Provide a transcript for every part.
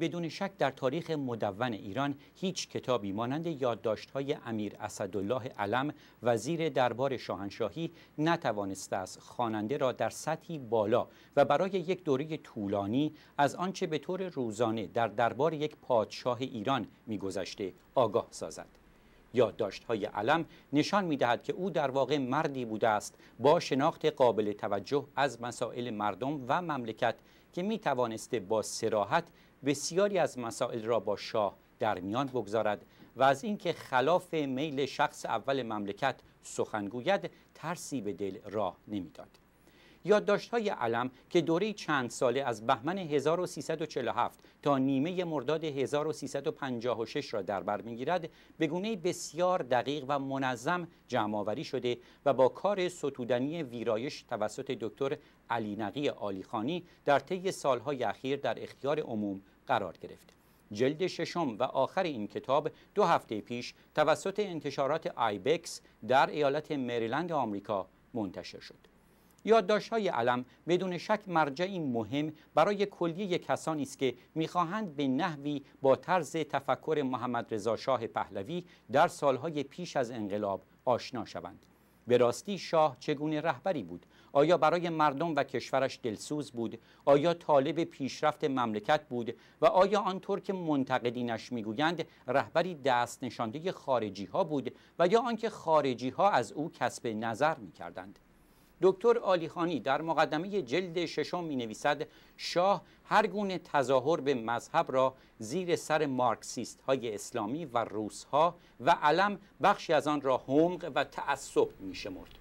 بدون شک در تاریخ مدون ایران هیچ کتابی مانند یادداشت‌های امیر اسدالله علم وزیر دربار شاهنشاهی نتوانسته است خواننده را در سطحی بالا و برای یک دوره طولانی از آنچه به طور روزانه در دربار یک پادشاه ایران میگذشته آگاه سازد. یادداشت‌های علم نشان می‌دهد که او در واقع مردی بوده است با شناخت قابل توجه از مسائل مردم و مملکت که می توانسته با سراحت بسیاری از مسائل را با شاه در میان بگذارد و از اینکه خلاف میل شخص اول مملکت سخنگوید ترسی به دل راه نمی‌داد. یادداشت‌های علم که دوره چند ساله از بهمن 1347 تا نیمه مرداد 1356 را در بر می‌گیرد به گونه بسیار دقیق و منظم جمعآوری شده و با کار ستودنی ویرایش توسط دکتر علی نقی آلیخانی در طی سالهای اخیر در اختیار عموم قرار گرفت. جلد ششم و آخر این کتاب دو هفته پیش توسط انتشارات آیبکس در ایالت مریلند آمریکا منتشر شد. یادداشت‌های علم بدون شک مرجعی مهم برای کلیه کسانی است که می‌خواهند به نحوی با طرز تفکر محمد رضا شاه پهلوی در سالهای پیش از انقلاب آشنا شوند. به راستی شاه چگونه رهبری بود؟ آیا برای مردم و کشورش دلسوز بود؟ آیا طالب پیشرفت مملکت بود؟ و آیا آنطور که منتقدینش می‌گویند رهبری دست نشانده خارجی ها بود و یا آنکه خارجی ها از او کسب نظر می‌کردند؟ دکتر آلیخانی در مقدمه جلد ششم می نویسد شاه هر گونه تظاهر به مذهب را زیر سر مارکسیست های اسلامی و روس ها و علم بخشی از آن را حمق و تعصب می شمرد.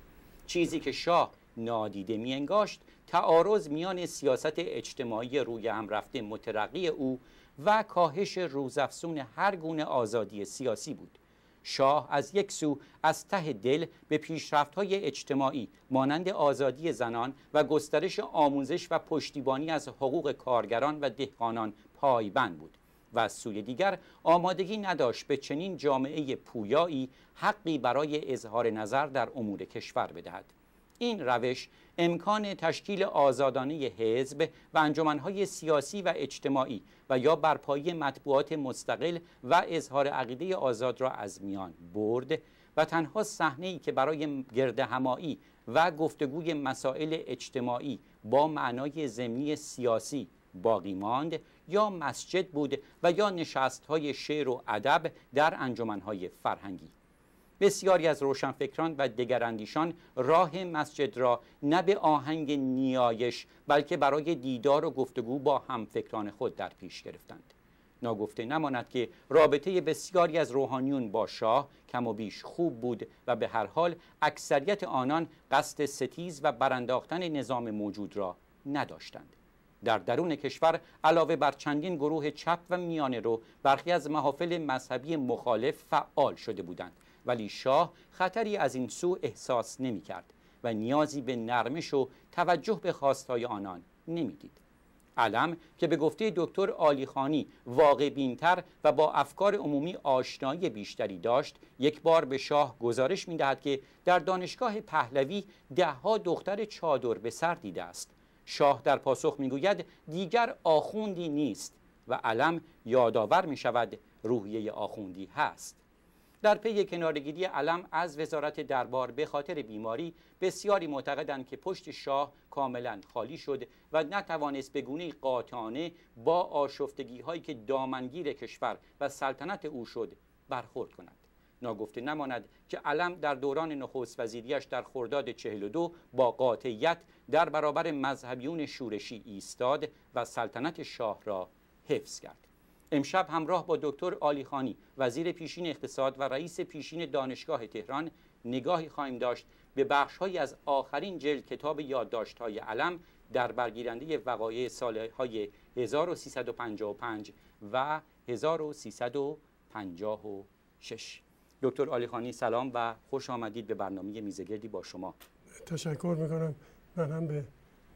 چیزی که شاه نادیده می انگاشت تعارض میان سیاست اجتماعی روی هم رفته مترقی او و کاهش روزافزون هر گونه آزادی سیاسی بود شاه از یک سو از ته دل به پیشرفت‌های اجتماعی مانند آزادی زنان و گسترش آموزش و پشتیبانی از حقوق کارگران و دهقانان پایبند بود و از سوی دیگر آمادگی نداشت به چنین جامعه پویایی حقی برای اظهار نظر در امور کشور بدهد. این روش امکان تشکیل آزادانه حزب و انجمنهای سیاسی و اجتماعی و یا برپایی مطبوعات مستقل و اظهار عقیده آزاد را از میان برد و تنها صحنه ای که برای گرد همایی و گفتگوی مسائل اجتماعی با معنای زمینی سیاسی باقی ماند یا مسجد بود و یا نشست های شعر و ادب در انجمنهای فرهنگی. بسیاری از روشنفکران و دگراندیشان راه مسجد را نه به آهنگ نیایش بلکه برای دیدار و گفتگو با همفکران خود در پیش گرفتند. ناگفته نماند که رابطه بسیاری از روحانیون با شاه کم و بیش خوب بود و به هر حال اکثریت آنان قصد ستیز و برانداختن نظام موجود را نداشتند. در درون کشور علاوه بر چندین گروه چپ و میانه رو برخی از محافل مذهبی مخالف فعال شده بودند. ولی شاه خطری از این سو احساس نمی کرد و نیازی به نرمش و توجه به خواستهای آنان نمی‌دید. علم که به گفته دکتر آلیخانی واقع بینتر و با افکار عمومی آشنایی بیشتری داشت یک بار به شاه گزارش می دهد که در دانشگاه پهلوی دهها دختر چادر به سر دیده است شاه در پاسخ می‌گوید دیگر آخوندی نیست و علم یادآور می شود روحیه آخوندی هست در پی کنارگیری علم از وزارت دربار به خاطر بیماری بسیاری معتقدند که پشت شاه کاملا خالی شد و نتوانست به گونه قاطعانه با آشفتگی هایی که دامنگیر کشور و سلطنت او شد برخورد کند. ناگفته نماند که علم در دوران نخست وزیریش در خرداد 42 با قاطعیت در برابر مذهبیون شورشی ایستاد و سلطنت شاه را حفظ کرد. امشب همراه با دکتر آلیخانی وزیر پیشین اقتصاد و رئیس پیشین دانشگاه تهران نگاهی خواهیم داشت به بخشهایی از آخرین جلد کتاب یادداشت‌های علم در برگیرنده وقایع سالهای 1355 و 1356 دکتر آلیخانی سلام و خوش آمدید به برنامه میزگردی با شما. تشکر می‌کنم. من هم به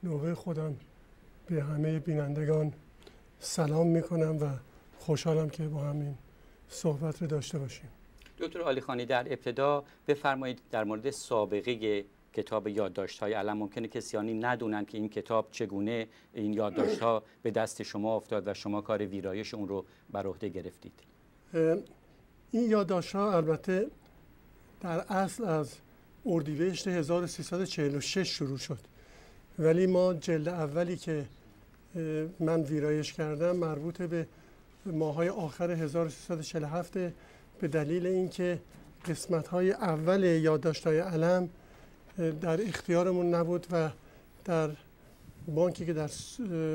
نوبه خودم به همه بینندگان سلام می‌کنم و خوشحالم که با همین صحبت رو داشته باشیم. دکتر آلی خانی در ابتدا بفرمایید در مورد سابقه کتاب یادداشت های علم ممکنه کسیانی ندونن که این کتاب چگونه این یادداشت ها به دست شما افتاد و شما کار ویرایش اون رو بر عهده گرفتید؟ این یادداشت ها البته در اصل از اردیبهشت 1346 شروع شد. ولی ما جلد اولی که من ویرایش کردم مربوط به ماهای آخر 1347 به دلیل اینکه قسمت های اول یادداشت های علم در اختیارمون نبود و در بانکی که در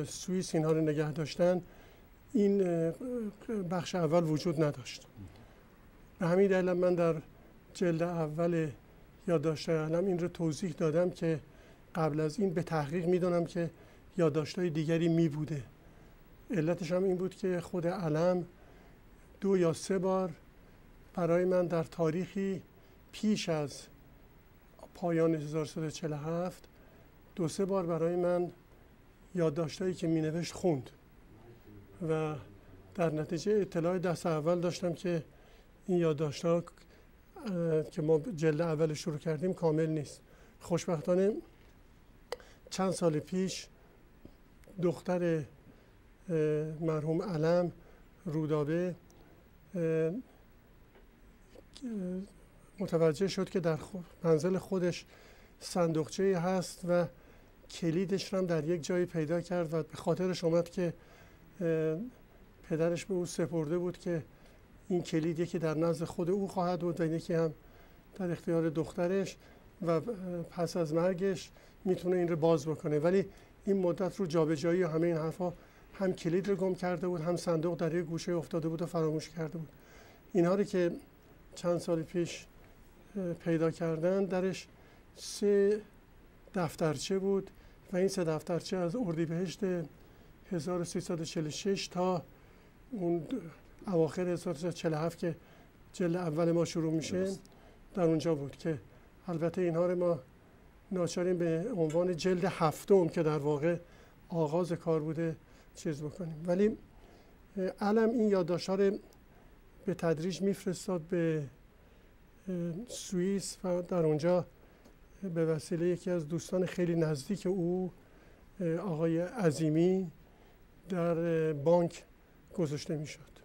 سوئیس اینها رو نگه داشتن این بخش اول وجود نداشت. به همین دلیل من در جلد اول یادداشت علم این رو توضیح دادم که قبل از این به تحقیق می‌دونم که یادداشت‌های دیگری می بوده علتش هم این بود که خود علم دو یا سه بار برای من در تاریخی پیش از پایان 1347 دو سه بار برای من یادداشتهایی که می نوشت خوند و در نتیجه اطلاع دست اول داشتم که این یادداشت‌ها که ما جلد اول شروع کردیم کامل نیست. خوشبختانه چند سال پیش دختر مرحوم علم رودابه متوجه شد که در منزل خودش صندوقچه هست و کلیدش هم در یک جایی پیدا کرد و به خاطرش اومد که پدرش به او سپرده بود که این کلید یکی در نزد خود او خواهد بود و یکی هم در اختیار دخترش و پس از مرگش می‌تونه این رو باز بکنه. ولی این مدت رو جابجایی و همه این حرفا هم کلید رو گم کرده بود هم صندوق در یک گوشه افتاده بود و فراموش کرده بود. اینها رو که چند سال پیش پیدا کردن درش سه دفترچه بود و این سه دفترچه از اردیبهشت 1346 تا اون اواخر 1347 که جلد اول ما شروع میشه در اونجا بود که البته اینها رو ما ناچاریم به عنوان جلد هفتم که در واقع آغاز کار بوده. چیز بکنیم. ولی علم این یادداشت‌ها رو به تدریج میفرستاد به سوئیس و در اونجا به وسیله یکی از دوستان خیلی نزدیک او آقای عظیمی در بانک گذاشته می‌شد.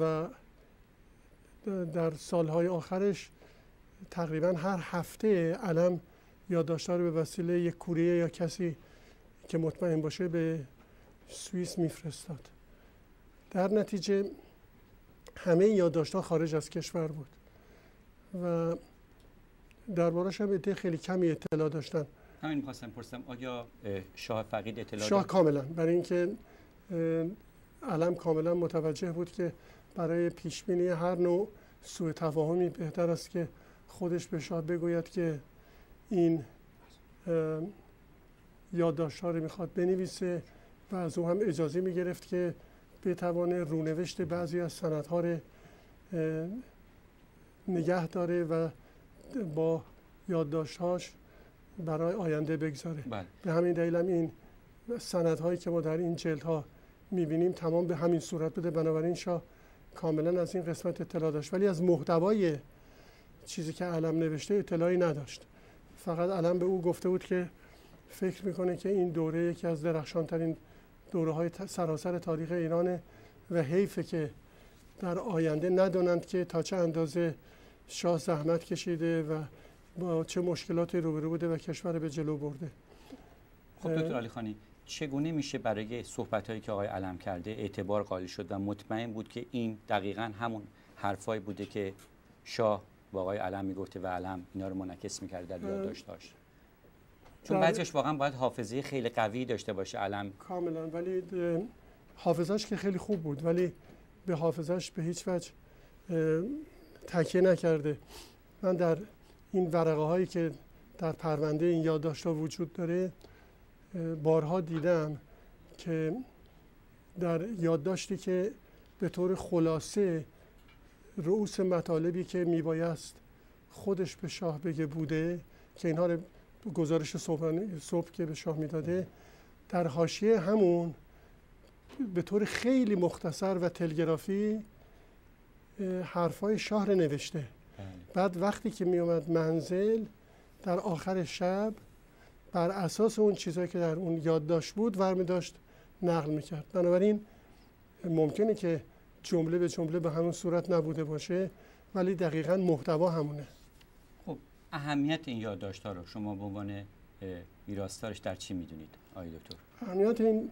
و در سالهای آخرش تقریبا هر هفته علم یادداشت‌ها رو به وسیله یک کوریه یا کسی که مطمئن باشه به سوئیس میفرستاد. در نتیجه همه یادداشت‌ها خارج از کشور بود و دربارش هم ایده خیلی کمی اطلاع داشتن. همین می‌خواستم پرسم آیا شاه فقید اطلاع شاه کاملا. برای اینکه علم کاملا متوجه بود که برای پیش بینی هر نوع سوء تفاهمی بهتر است که خودش به شاه بگوید که این یادداشت ها رو می‌خواد بنویسه. و از او هم اجازه می‌گرفت که بتوانه رونوشت بعضی از سندها رو نگه داره و با یادداشتهاش برای آینده بگذاره. بله. به همین دلیل هم این سندهایی که ما در این جلد ها می‌بینیم تمام به همین صورت بوده. بنابراین شاه کاملا از این قسمت اطلاع داشت. ولی از محتوای چیزی که علم نوشته اطلاعی نداشت. فقط علم به او گفته بود که فکر می‌کنه که این دوره یکی از درخشانترین دوره های سراسر تاریخ ایرانه و حیفه که در آینده ندانند که تا چه اندازه شاه زحمت کشیده و با چه مشکلاتی روبرو بوده و کشور به جلو برده. خب دکتر علی خانی چگونه میشه برای صحبت هایی که آقای علم کرده اعتبار قائل شد و مطمئن بود که این دقیقا همون حرفایی بوده که شاه با آقای علم می‌گفته و علم اینا رو منعکس می‌کرده در یادداشت داشت؟ چون بعضیش واقعا باید حافظه خیلی قوی داشته باشه علم. کاملا. ولی حافظش که خیلی خوب بود ولی به حافظش به هیچ وجه تکیه نکرده. من در این ورقه هایی که در پرونده این یادداشت وجود داره بارها دیدم که در یادداشتی که به طور خلاصه رؤوس مطالبی که میبایست خودش به شاه بگه بوده که اینها رو گزارش صبح, صبح که به شاه می‌داده در حاشیه همون به طور خیلی مختصر و تلگرافی حرفای شاه رو نوشته. بله. بعد وقتی که می اومد منزل در آخر شب بر اساس اون چیزهایی که در اون یادداشت بود ورمی داشت نقل می‌کرد. بنابراین ممکنه که جمله به جمله به همون صورت نبوده باشه ولی دقیقا محتوا همونه. اهمیت این یادداشت ها رو شما به عنوان ویراستارش در چی می‌دونید آقای دکتر؟ اهمیت این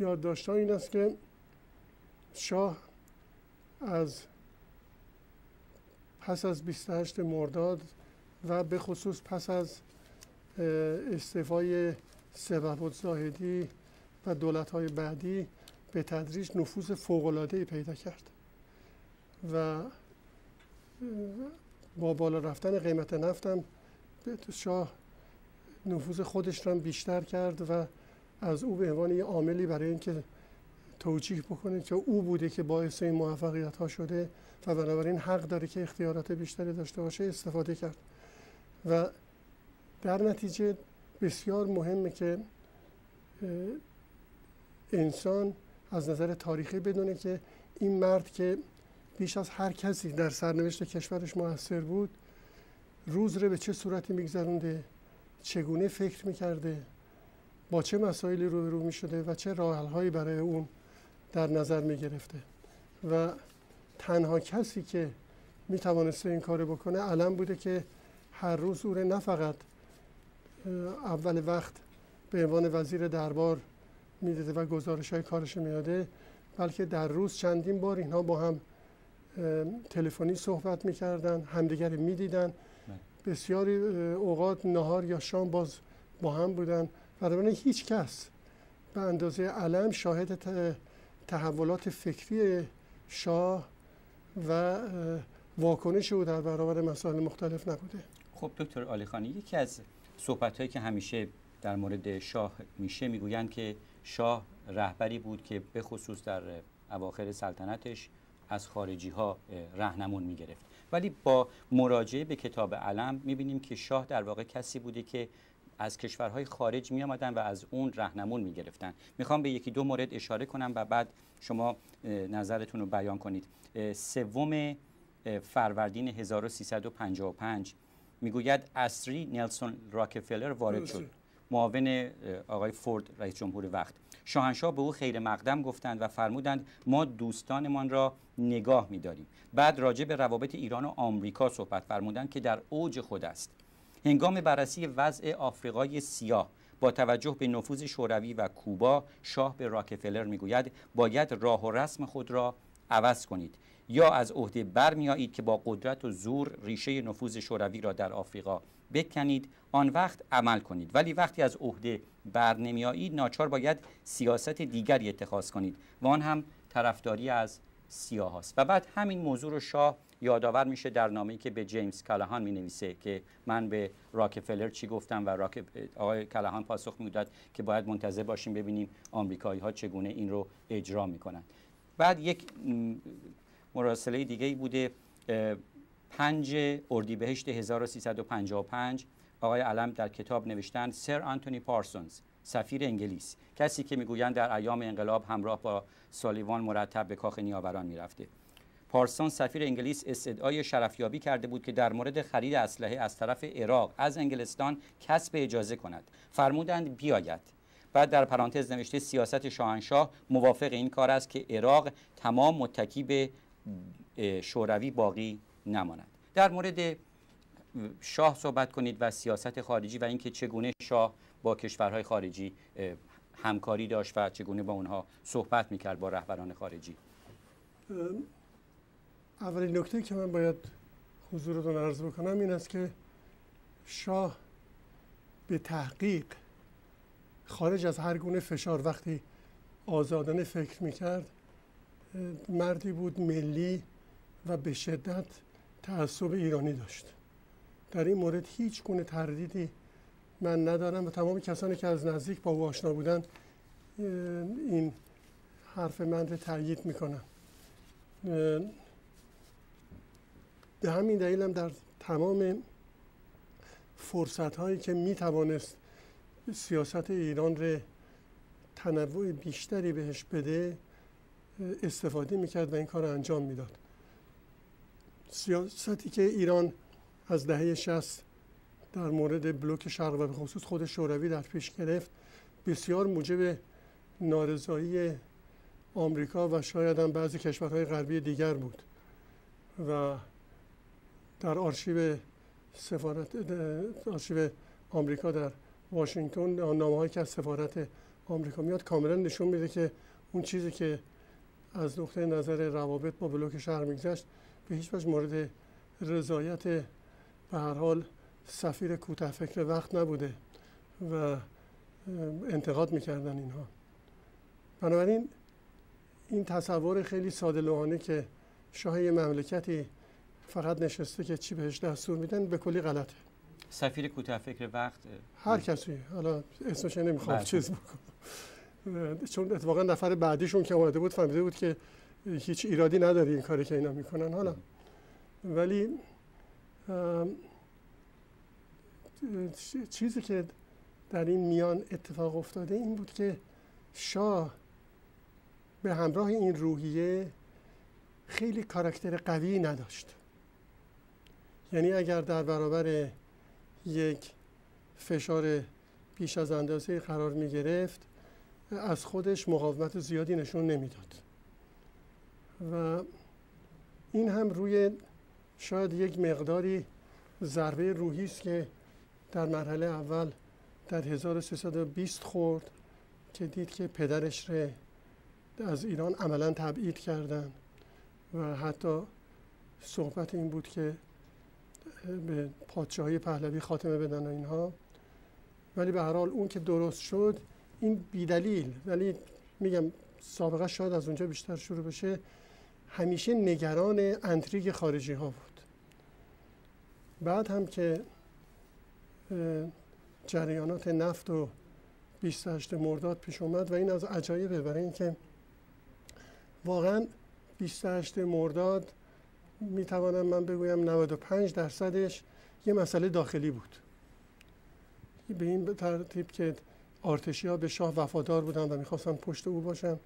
یادداشت ها این است که شاه از پس از 28 مرداد و به خصوص پس از استعفای سبب زاهدی و دولت های بعدی به تدریج نفوذ فوق‌العاده‌ای پیدا کرد و با بالا رفتن قیمت نفتم شاه نفوذ خودش را بیشتر کرد و از او به عنوان یه عاملی برای اینکه توجیه بکنه که او بوده که باعث این موفقیت ها شده و بنابراین حق داره که اختیارات بیشتری داشته باشه استفاده کرد. و در نتیجه بسیار مهمه که انسان از نظر تاریخی بدونه که این مرد که بیش از هر کسی در سرنوشت کشورش موثر بود روز رو به چه صورتی میگذرونده چگونه فکر می‌کرده با چه مسائلی روبرو می‌شده و چه راههایی برای اون در نظر می‌گرفته. و تنها کسی که می‌توانسته این کار بکنه علم بوده که هر روز او نه فقط اول وقت به عنوان وزیر دربار می‌داده و گزارش های کارش میاده بلکه در روز چندین بار اینها با هم تلفنی صحبت می‌کردن همدیگر می‌دیدن. بله. بسیاری اوقات نهار یا شام باز با هم بودن. و هیچ کس به اندازه علم شاهد تحولات فکری شاه و واکنش او در برابر مسائل مختلف نبوده. خب دکتر آلی خانی یکی از صحبت هایی که همیشه در مورد شاه میشه می‌گویند که شاه رهبری بود که به خصوص در اواخر سلطنتش از خارجی ها رهنمون می‌گرفت. ولی با مراجعه به کتاب علم می‌بینیم که شاه در واقع کسی بوده که از کشورهای خارج می آمدن و از اون رهنمون می گرفتن می‌خوام به یکی دو مورد اشاره کنم و بعد شما نظرتون رو بیان کنید. سوم فروردین 1355 می‌گوید اصری نلسون راکفلر وارد شد. معاون آقای فورد رئیس جمهور وقت. شاهنشاه به او خیر مقدم گفتند و فرمودند ما دوستانمان را نگاه می‌داریم. بعد راجع به روابط ایران و آمریکا صحبت فرمودند که در اوج خود است. هنگام بررسی وضع آفریقای سیاه با توجه به نفوذ شوروی و کوبا شاه به راکفلر می‌گوید باید راه و رسم خود را عوض کنید یا از عهده برمیایید که با قدرت و زور ریشه نفوذ شوروی را در آفریقا بکنید آن وقت عمل کنید. ولی وقتی از عهده بر نمیایید ناچار باید سیاست دیگری اتخاذ کنید. و آن هم طرفداری از سیاه هست. و بعد همین موضوع رو شاه یادآور میشه در نامه‌ای که به جیمز کالهان می نویسه که من به راکفلر چی گفتم و راک... آقای کالهان پاسخ می‌داد که باید منتظر باشیم ببینیم آمریکایی ها چگونه این رو اجرا می‌کنن بعد یک مراسله دیگه ای بوده پنج اردیبهشت 1355 آقای علم در کتاب نوشتن سر آنتونی پارسونز سفیر انگلیس. کسی که می‌گویند در ایام انقلاب همراه با سالیوان مرتب به کاخ نیاوران می‌رفته. پارسون سفیر انگلیس استدعای شرفیابی کرده بود که در مورد خرید اسلحه از طرف عراق از انگلستان کسب اجازه کند. فرمودند بیاید. بعد در پرانتز نوشته سیاست شاهنشاه موافق این کار است که عراق تمام متکی به شوروی باقی نماند. در مورد شاه صحبت کنید و سیاست خارجی و اینکه چگونه شاه با کشورهای خارجی همکاری داشت و چگونه با اونها صحبت می‌کرد با رهبران خارجی. اولین نکته که من باید حضورتون عرض بکنم این است که شاه به تحقیق خارج از هر گونه فشار وقتی آزادانه فکر می‌کرد مردی بود ملی و به شدت تعصب ایرانی داشت. در این مورد هیچ گونه تردیدی من ندارم و تمام کسانی که از نزدیک با او آشنا بودن این حرف من رو تأیید می‌کنم. به همین دلیل هم در تمام فرصت هایی که می توانست سیاست ایران رو تنوع بیشتری بهش بده استفاده می‌کرد و این کار رو انجام می‌داد. سیاستی که ایران از دهه 60 در مورد بلوک شرق و به خصوص خود شوروی در پیش گرفت بسیار موجب نارضایی آمریکا و شاید هم بعضی کشورهای غربی دیگر بود و در آرشیو سفارت آرشیو آمریکا در واشنگتن نامه که از سفارت آمریکا میاد کاملا نشون میده که اون چیزی که از نقطه نظر روابط با بلوک شهر میگذشت به هیچ وجه مورد رضایت به هر حال سفیر کوتاه فکر وقت نبوده و انتقاد می‌کردن اینها. بنابراین این تصور خیلی ساده لوحانه که شاه مملکتی فقط نشسته که چی بهش دستور میدن به کلی غلطه. سفیر کوتاه فکر وقت هر کسی. حالا اسمش نمی‌خوام بله. چیز بکنم. چون اتفاقا نفر بعدیشون که اومده بود فهمیده بود که هیچ ایرادی نداره این کاری که اینا می‌کنن حالا. ولی چیزی که در این میان اتفاق افتاده این بود که شاه به همراه این روحیه خیلی کاراکتر قوی نداشت. یعنی اگر در برابر یک فشار بیش از اندازه قرار می گرفت از خودش مقاومت زیادی نشون نمی‌داد. و این هم روی شاید یک مقداری ضربه روحی است که در مرحله اول در 1320 خورد که دید که پدرش را از ایران عملا تبعید کردن و حتی صحبت این بود که به پادشاهی پهلوی خاتمه بدن و اینها. ولی به هر حال اون که درست شد این بیدلیل ولی میگم سابقه شاید از اونجا بیشتر شروع بشه همیشه نگران انتریگ خارجی ها بود. بعد هم که جریانات نفت و 28 مرداد پیش اومد و این از عجایبه برای اینکه واقعا 28 مرداد می توانم من بگویم 95 درصدش یه مسئله داخلی بود. به این ترتیب که آرتشی ها به شاه وفادار بودن و می‌خواستن پشت او باشن.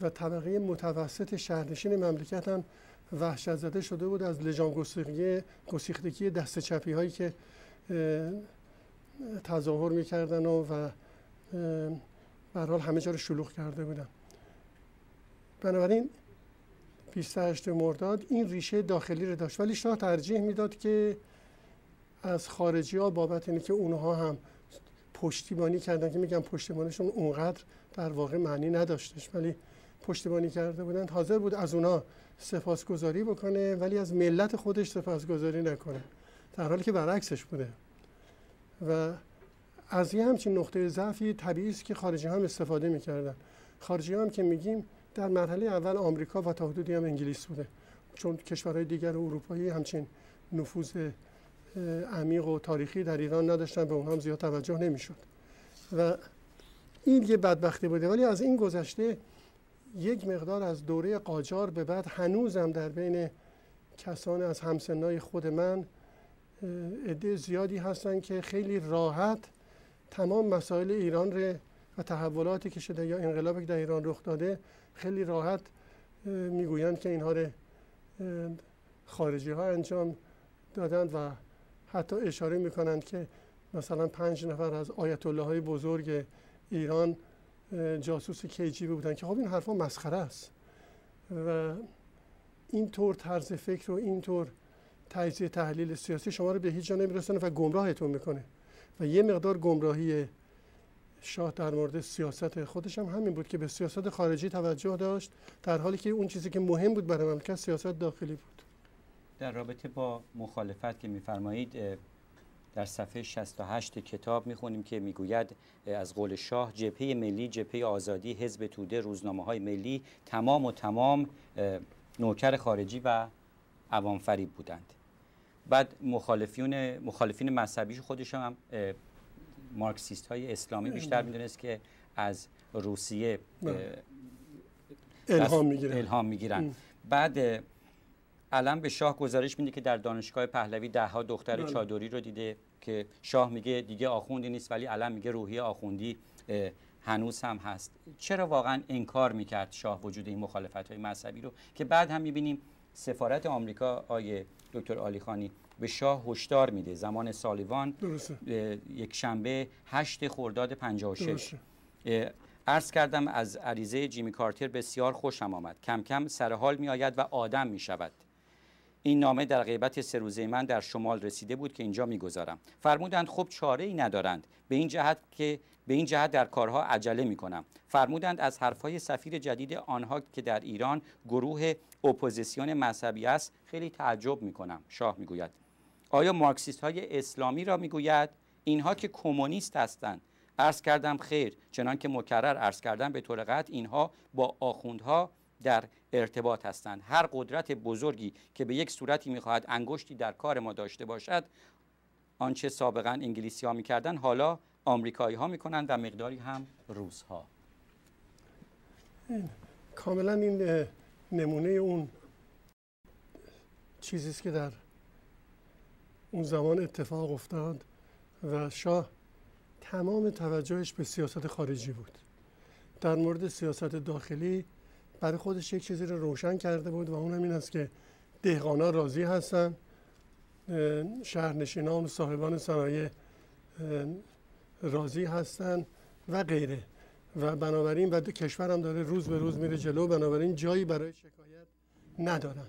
و طبقه متوسط شهرنشین مملکت هم وحشت زده شده بود از لجان گسیختگی دست چپی هایی که تظاهر می‌کردن و و حال همه جا رو شلوغ کرده بودن. بنابراین 28 مرداد این ریشه داخلی رو داشت. ولی شاه ترجیح می‌داد که از خارجی ها بابت اینه که اونها هم پشتیبانی کردن که میگم پشتیبانیشون اونقدر در واقع معنی نداشتش. ولی پشتیبانی کرده بودن حاضر بود از اونا سپاسگزاری بکنه ولی از ملت خودش سپاسگزاری نکنه. در حالی که برعکسش بوده. و از یه همچین نقطه ضعفی طبیعی است که خارجی هم استفاده می‌کردن. خارجی هم که میگیم در مرحله اول آمریکا و تا حدودی هم انگلیس بوده. چون کشورهای دیگر اروپایی همچین نفوذ عمیق و تاریخی در ایران نداشتن به اونها هم زیاد توجه نمی‌شد. و این یه بدبختی بوده. ولی از این گذشته یک مقدار از دوره قاجار به بعد هنوزم در بین کسان از همسنای خود من عده زیادی هستن که خیلی راحت تمام مسائل ایران رو و تحولاتی که شده یا انقلابی که در ایران رخ داده خیلی راحت می‌گویند که اینها رو خارجی ها انجام دادند و حتی اشاره می‌کنند که مثلا پنج نفر از آیت الله های بزرگ ایران جاسوس کیجی بودن که خب این حرفا مسخره است. و این طور طرز فکر و این طور تجزیه تحلیل سیاسی شما رو به هیچ جا نمیرسونه و گمراهتون می‌کنه. و یه مقدار گمراهی شاه در مورد سیاست خودش هم همین بود که به سیاست خارجی توجه داشت در حالی که اون چیزی که مهم بود برای مملکت سیاست داخلی بود. در رابطه با مخالفت که میفرمایید در صفحه 68 کتاب می‌خونیم که می‌گوید از قول شاه جبهه ملی جبهه آزادی حزب توده روزنامه های ملی تمام و تمام نوکر خارجی و عوام فریب بودند. بعد مخالفین مخالفین مذهبیش خودش هم مارکسیست های اسلامی بیشتر می‌دونست که از روسیه الهام می‌گیرن. الهام می‌گیرن. بعد علم به شاه گزارش میده که در دانشگاه پهلوی ده ها دختر بله. چادری رو دیده که شاه میگه دیگه آخوندی نیست ولی علم میگه روحی آخوندی هنوز هم هست چرا واقعا انکار می‌کرد شاه وجود این مخالفت های مذهبی رو که بعد هم می‌بینیم سفارت آمریکا آیه دکتر آلی خانی به شاه هشدار میده زمان سالیوان. یک شنبه 8 خرداد 56 درسته. عرض کردم از عریضه جیمی کارتر بسیار خوشم آمد کم کم سر حال می آید و آدم می شود این نامه در غیبت سه روزه من در شمال رسیده بود که اینجا می‌گذارم. فرمودند خب چاره ای ندارند. به این جهت که به این جهت در کارها عجله می کنم فرمودند از حرفهای سفیر جدید آنها که در ایران گروه اپوزیسیون مذهبی است خیلی تعجب می کنم شاه می‌گوید. آیا مارکسیست های اسلامی را می‌گوید؟ اینها که کمونیست هستند. عرض کردم خیر چنان که مکرر عرض کردم به طور قطع اینها با آخوندها در ارتباط هستند. هر قدرت بزرگی که به یک صورتی می‌خواهد انگشتی در کار ما داشته باشد آنچه سابقا انگلیسی ها می‌کردن حالا آمریکایی ها می‌کنند و مقداری هم روس ها کاملا این نمونه اون چیزی است که در اون زمان اتفاق افتاد و شاه تمام توجهش به سیاست خارجی بود. در مورد سیاست داخلی برای خودش یک چیزی رو روشن کرده بود و اونم این است که دهقانا راضی هستن. شهرنشینان و صاحبان صنایع راضی هستن و غیره. و بنابراین و کشور هم داره روز به روز میره جلو بنابراین جایی برای شکایت ندارن.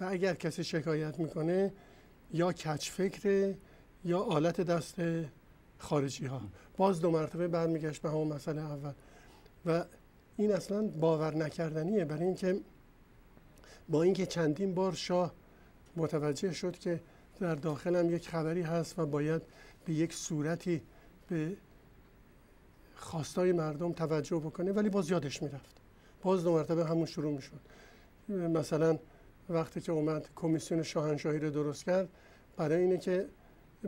و اگر کسی شکایت می‌کنه یا کچ فکره یا آلت دست خارجی ها باز دو مرتبه برمیگشت به همون مسئله اول. و این اصلا باور نکردنیه برای اینکه با اینکه چندین بار شاه متوجه شد که در داخلم یک خبری هست و باید به یک صورتی به خواستای مردم توجه بکنه ولی باز یادش می‌رفت. باز دو مرتبه همون شروع می‌شد. مثلا وقتی که اومد کمیسیون شاهنشاهی رو درست کرد برای اینه که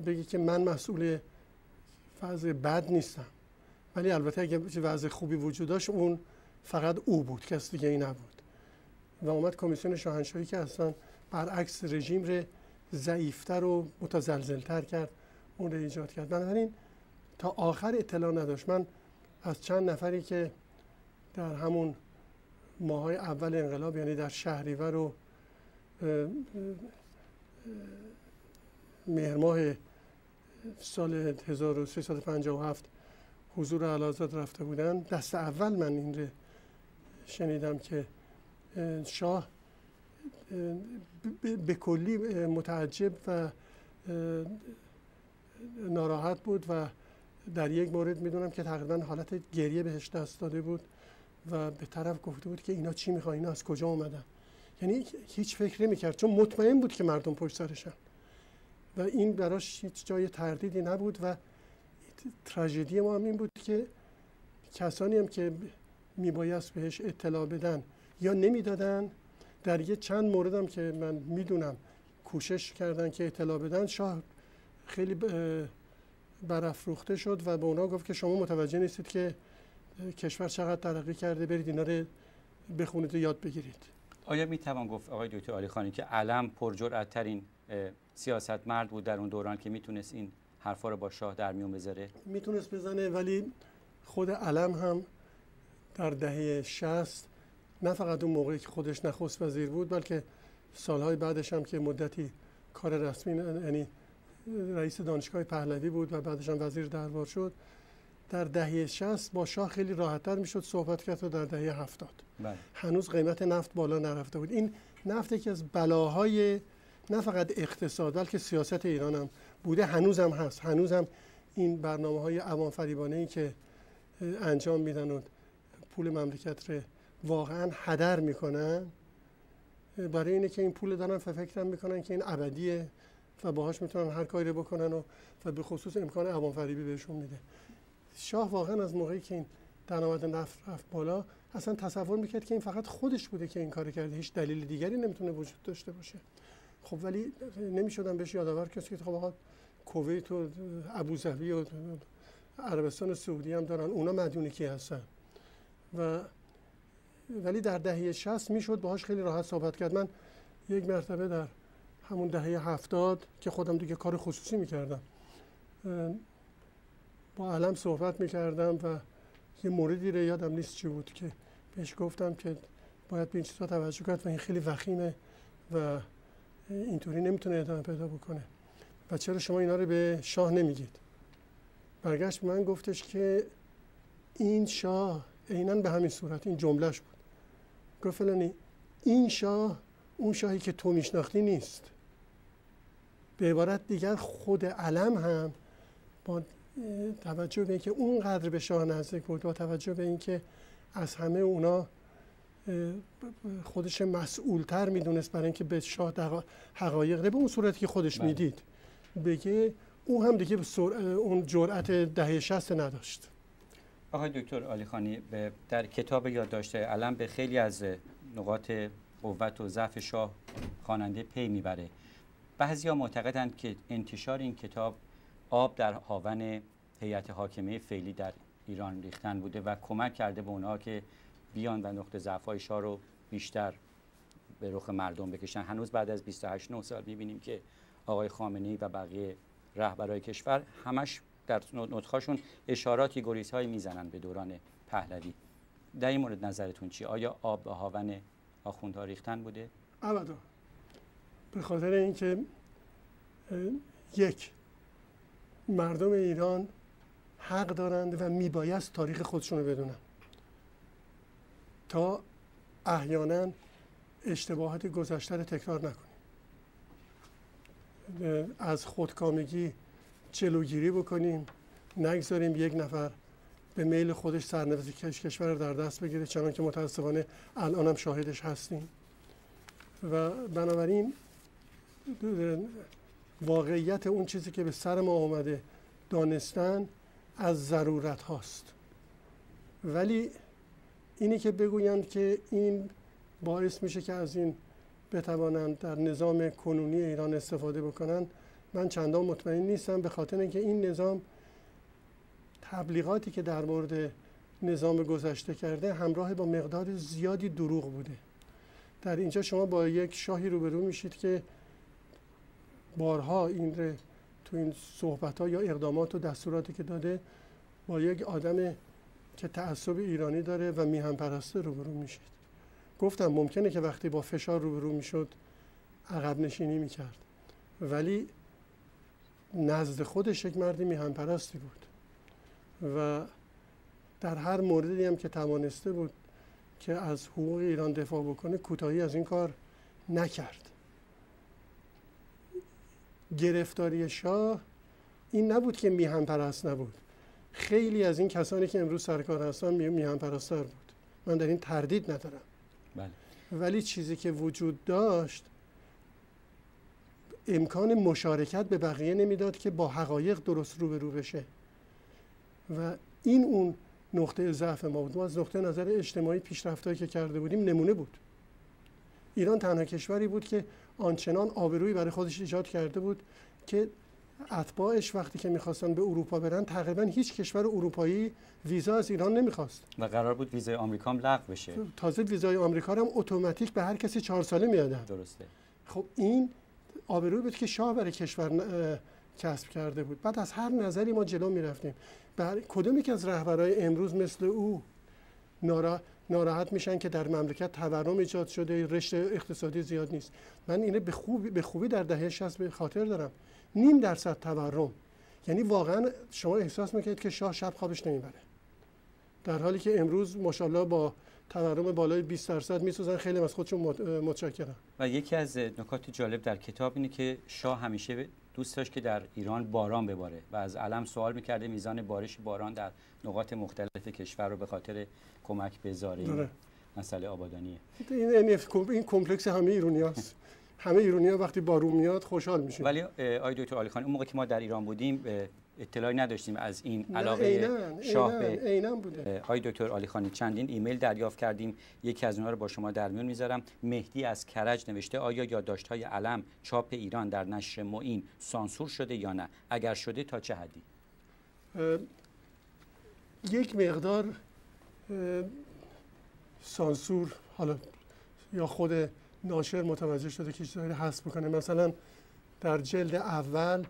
بگی که من مسئول وضع بد نیستم. ولی البته اگه وضع خوبی وجود داشت اون فقط او بود کس دیگه ای نبود. و اومد کمیسیون شاهنشاهی که اصلا برعکس رژیم رو ضعیفتر و متزلزلتر کرد اون رو ایجاد کرد. بنابراین تا آخر اطلاع نداشت. من از چند نفری که در همون ماهای اول انقلاب یعنی در شهریور و مهر سال 1357 حضور علازاد رفته بودن دست اول من این شنیدم که شاه به کلی متعجب و ناراحت بود و در یک مورد می‌دونم که تقریبا حالت گریه بهش دست داده بود و به طرف گفته بود که اینا چی می‌خوان اینا از کجا اومدن. یعنی هیچ فکری می‌کرد چون مطمئن بود که مردم پشت سرشن. و این براش هیچ جای تردیدی نبود و تراژدی ما هم این بود که کسانی هم که میبایست بهش اطلاع بدن یا نمی‌دادن. در یه چند مورد هم که من می‌دونم کوشش کردن که اطلاع بدن شاه خیلی برافروخته شد و به اونا گفت که شما متوجه نیستید که کشور چقدر ترقی کرده برید اینا رو بخونید و یاد بگیرید. آیا می توان گفت آقای دکتر علی خانی که علم پرجرأت ترین سیاست مرد بود در اون دوران که می‌تونست این حرفا رو با شاه در میون بذاره؟ می‌تونست بزنه ولی خود علم هم در دهه 60 نه فقط اون موقعی که خودش نخست وزیر بود بلکه سالهای بعدش هم که مدتی کار رسمی یعنی رئیس دانشگاه پهلوی بود و بعدش هم وزیر دربار شد در دهه 60 با شاه خیلی راحتتر می‌شد صحبت کرد و در دهه 70 بله. هنوز قیمت نفت بالا نرفته بود. این نفت یکی از بلاهای نه فقط اقتصاد بلکه سیاست ایران هم بوده هنوز هم هست. هنوز هم این برنامه های عوام فریبانه ای که انجام میدن و پول مملکت رو واقعا هدر می‌کنن برای اینه که این پول دارن فکرم می‌کنن که این ابدیه و باهاش می‌تونن هر کاری رو بکنن و, و به خصوص امکان عوام فریبی بهشون میده. شاه واقعا از موقعی که این درآمد نفت رفت بالا اصلا تصور می‌کرد که این فقط خودش بوده که این کار کرده هیچ دلیل دیگری نمی‌تونه وجود داشته باشه. خب ولی نمی‌شدن بهش یادآور کسی که خب آقا کویت و ابوظبی و عربستان سعودی هم دارن اونا مدیون کی هستن؟ و ولی در دهه 60 می‌شد باهاش خیلی راحت صحبت کرد. من یک مرتبه در همون دهه هفتاد که خودم دیگه کار خصوصی می‌کردم با علم صحبت می‌کردم و یه موردی رو یادم نیست چی بود که بهش گفتم که باید به این چیزا توجه کرد و این خیلی وخیمه و اینطوری نمی‌تونه ادامه پیدا بکنه. و چرا شما اینا رو به شاه نمیگید؟ برگشت من گفتش که این شاه عینا به همین صورت. این جملهش بود. گفت فلانی این شاه اون شاهی که تو میشناختی نیست. به عبارت دیگر خود علم هم با توجه به اینکه اونقدر به شاه نزدیک بود با توجه به اینکه از همه اونا خودش مسئولتر می‌دونست برای اینکه به شاه حقایق به اون صورتی که خودش بله. می‌دید. بگه او هم دیگه اون جرأت دهه شست نداشت. آقای دکتر آلی خانی در کتاب یادداشت علم به خیلی از نقاط قوت و ضعف شاه خواننده پی می‌بره. بعضیا معتقدند که انتشار این کتاب آب در هاون هیئت حاکمه فعلی در ایران ریختن بوده و کمک کرده به اونها که بیان و نقطه ضعف شاه رو بیشتر به رخ مردم بکشن. هنوز بعد از 28 9 سال می‌بینیم که آقای خامنه‌ای و بقیه رهبرای کشور همش در نطخاشون اشاراتی گریزهایی می‌زنن به دوران پهلوی. در این مورد نظرتون چی آیا آب به هاون آخوندها ریختن بوده؟ ابدا. به خاطر اینکه یک مردم ایران حق دارند و میبایست تاریخ خودشون رو بدونن. تا احیانا اشتباهات گذشته رو تکرار نکنیم. از خودکامگی جلوگیری بکنیم. نگذاریم یک نفر به میل خودش سرنوشت کشور رو در دست بگیره چنان که متاسفانه الان هم شاهدش هستیم. و بنابراین واقعیت اون چیزی که به سر ما آمده دانستن از ضرورت هاست. ولی اینی که بگویند که این باعث میشه که از این بتوانند در نظام کنونی ایران استفاده بکنند من چندان مطمئن نیستم به خاطر اینکه این نظام تبلیغاتی که در مورد نظام گذشته کرده همراه با مقدار زیادی دروغ بوده. در اینجا شما با یک شاهی روبرو میشید که بارها این تو این صحبت ها یا اقدامات و دستوراتی که داده با یک آدم که تعصب ایرانی داره و میهن پرسته روبرو میشید. گفتم ممکنه که وقتی با فشار روبرو می‌شد عقب نشینی می‌کرد. ولی نزد خودش یک مردی میهن پرستی بود و در هر موردی هم که توانسته بود که از حقوق ایران دفاع بکنه کوتاهی از این کار نکرد. گرفتاری شاه این نبود که میهن پرست نبود. خیلی از این کسانی که امروز سرکار هستن میهن پرستر بود. من در این تردید ندارم. بله. ولی چیزی که وجود داشت امکان مشارکت به بقیه نمی‌داد که با حقایق درست روبرو بشه. و این اون نقطه ضعف ما بود. ما از نقطه نظر اجتماعی پیشرفتهایی که کرده بودیم نمونه بود. ایران تنها کشوری بود که آنچنان آبرویی برای خودش ایجاد کرده بود که اتباعش وقتی که می‌خواستن به اروپا برن تقریبا هیچ کشور اروپایی ویزا از ایران نمی‌خواست. و قرار بود ویزای آمریکا هم لغو بشه. تازه ویزای آمریکا هم اتوماتیک به هر کسی چهار ساله میادن درسته. خب این آبروی بود که شاه برای کشور کسب کرده بود. بعد از هر نظری ما جلو می‌رفتیم. بر کدومی که از رهبرای امروز مثل او نارا ناراحت میشن که در مملکت تورم ایجاد شده رشته اقتصادی زیاد نیست. من اینه به خوبی, به خوبی در دهه 60 به خاطر دارم. نیم درصد تورم. یعنی واقعا شما احساس می‌کنید که شاه شب خوابش نمی‌بره. در حالی که امروز ماشاءالله با تورم بالای 20 درصد میسوزن. خیلی از خودشون متشکرم. و یکی از نکات جالب در کتاب اینه که شاه همیشه دوست داشت که در ایران باران بباره و از علم سوال می‌کرده میزان بارش باران در نقاط مختلف کشور رو به خاطر کمک به زاره مسئله آبادانیه. این این کمپلکس همه ایرانی هست. همه ایرانی ها وقتی بارون میاد خوشحال میشه ولی آقای دکتر عالیخانی اون موقع که ما در ایران بودیم اطلاعی نداشتیم از این علاقه اینن، شاه به بوده. آقای دکتر عالیخانی چندین ایمیل دریافت کردیم. یکی از اونها رو با شما در میون می‌ذارم. مهدی از کرج نوشته آیا یادداشت های علم چاپ ایران در نشر معین سانسور شده یا نه؟ اگر شده تا چه حدی؟ یک مقدار سانسور حالا یا خود ناشر متوجه شده که چیزایی حذف بکنه مثلا در جلد اول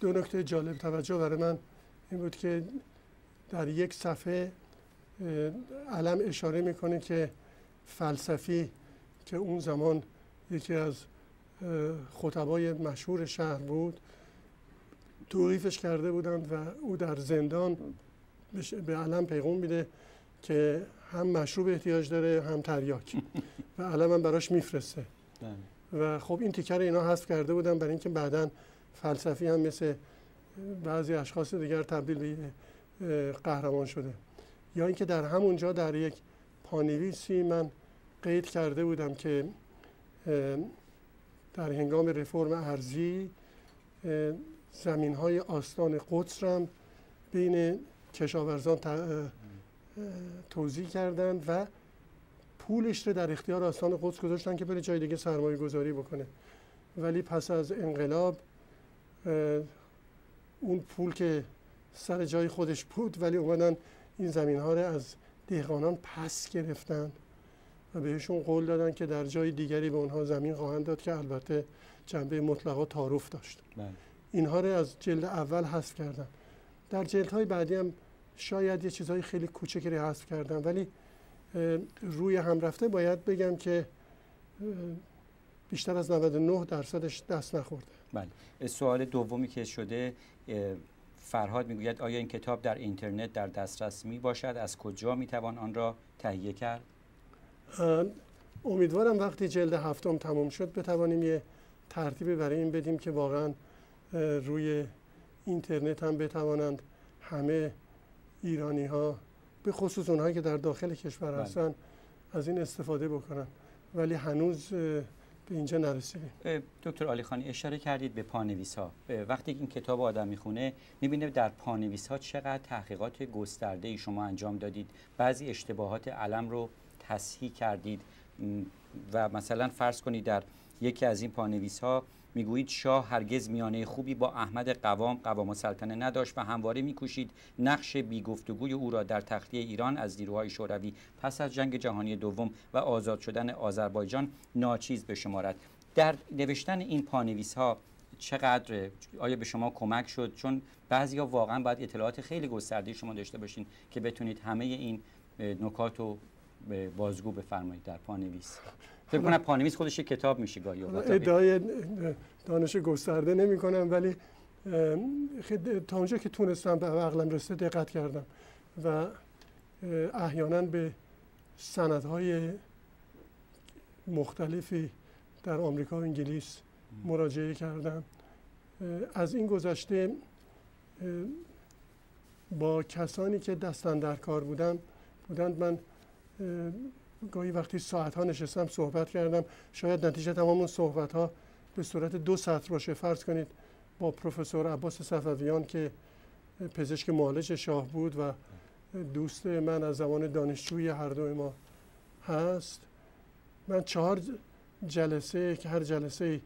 دو نکته جالب توجه برای من این بود که در یک صفحه علم اشاره می‌کنه که فلسفی که اون زمان یکی از خطبای مشهور شهر بود توقیفش کرده بودند و او در زندان به علم پیغام میده که هم مشروب احتیاج داره هم تریاک و علم هم براش میفرسته بله. و خب این تیکر اینا حذف کرده بودن برای اینکه بعدا فلسفی هم مثل بعضی اشخاص دیگر تبدیل به قهرمان شده. یا اینکه در همونجا در یک پانویسی من قید کرده بودم که در هنگام رفرم ارزی زمین های آستان قدس را بین کشاورزان توضیح کردند و پولش رو در اختیار آستان قدس گذاشتن که بره جای دیگه سرمایه گذاری بکنه. ولی پس از انقلاب اون پول که سر جای خودش بود ولی اومدن این زمین ها رو از دهقانان پس گرفتن و بهشون قول دادن که در جای دیگری به اونها زمین خواهند داد که البته جنبه مطلقا تعارف داشت. بله. اینها رو از جلد اول حذف کردن. در جلد های بعدی هم شاید یه چیزهای خیلی کوچکی رو حذف کردن ولی روی هم رفته باید بگم که بیشتر از 99 درصدش دست نخورده. بله. سوال دومی که شده فرهاد می‌گوید آیا این کتاب در اینترنت در دسترس می باشد از کجا می توان آن را تهیه کرد؟ امیدوارم وقتی جلد هفتم تمام شد بتوانیم یه ترتیبی برای این بدیم که واقعا روی اینترنت هم بتوانند همه ایرانی ها به خصوص اونهایی که در داخل کشور بله. هستن از این استفاده بکنن. ولی هنوز به اینجا نرسیدیم. دکتر علی خانی اشاره کردید به پانویس ها وقتی این کتاب آدم می‌خونه می‌بینه در پانویس ها چقدر تحقیقات گسترده ای شما انجام دادید. بعضی اشتباهات علم رو تصحیح کردید. و مثلا فرض کنید در یکی از این پانویس ها می‌گویید شاه هرگز میانه خوبی با احمد قوام قوام السلطنه نداشت و همواره میکوشید. نقش بیگفتگوی او را در تخلیه ایران از نیروهای شوروی پس از جنگ جهانی دوم و آزاد شدن آذربایجان ناچیز بشمارد در نوشتن این پانویس ها چقدر آیا به شما کمک شد؟ چون بعضی ها واقعا باید اطلاعات خیلی گسترده شما داشته باشین که بتونید همه این نکات رو بازگو بفرمایید در پانویس. فکر کنم پانویس خودش کتاب میشه گاهی ادعای دانش گسترده نمی کنم ولی تا اونجا که تونستم به عقلم رسیده دقت کردم و احیانا به سندهای مختلفی در آمریکا و انگلیس مراجعه کردم. از این گذشته با کسانی که دستن در کار بودم بودند من گاهی وقتی ساعت ها نشستم صحبت کردم شاید نتیجه تمام صحبت ها به صورت دو سطر باشه. فرض کنید با پروفسور عباس صفویان که پزشک معالج شاه بود و دوست من از زمان دانشجوی هر دو ما هست من چهار جلسه که هر جلسه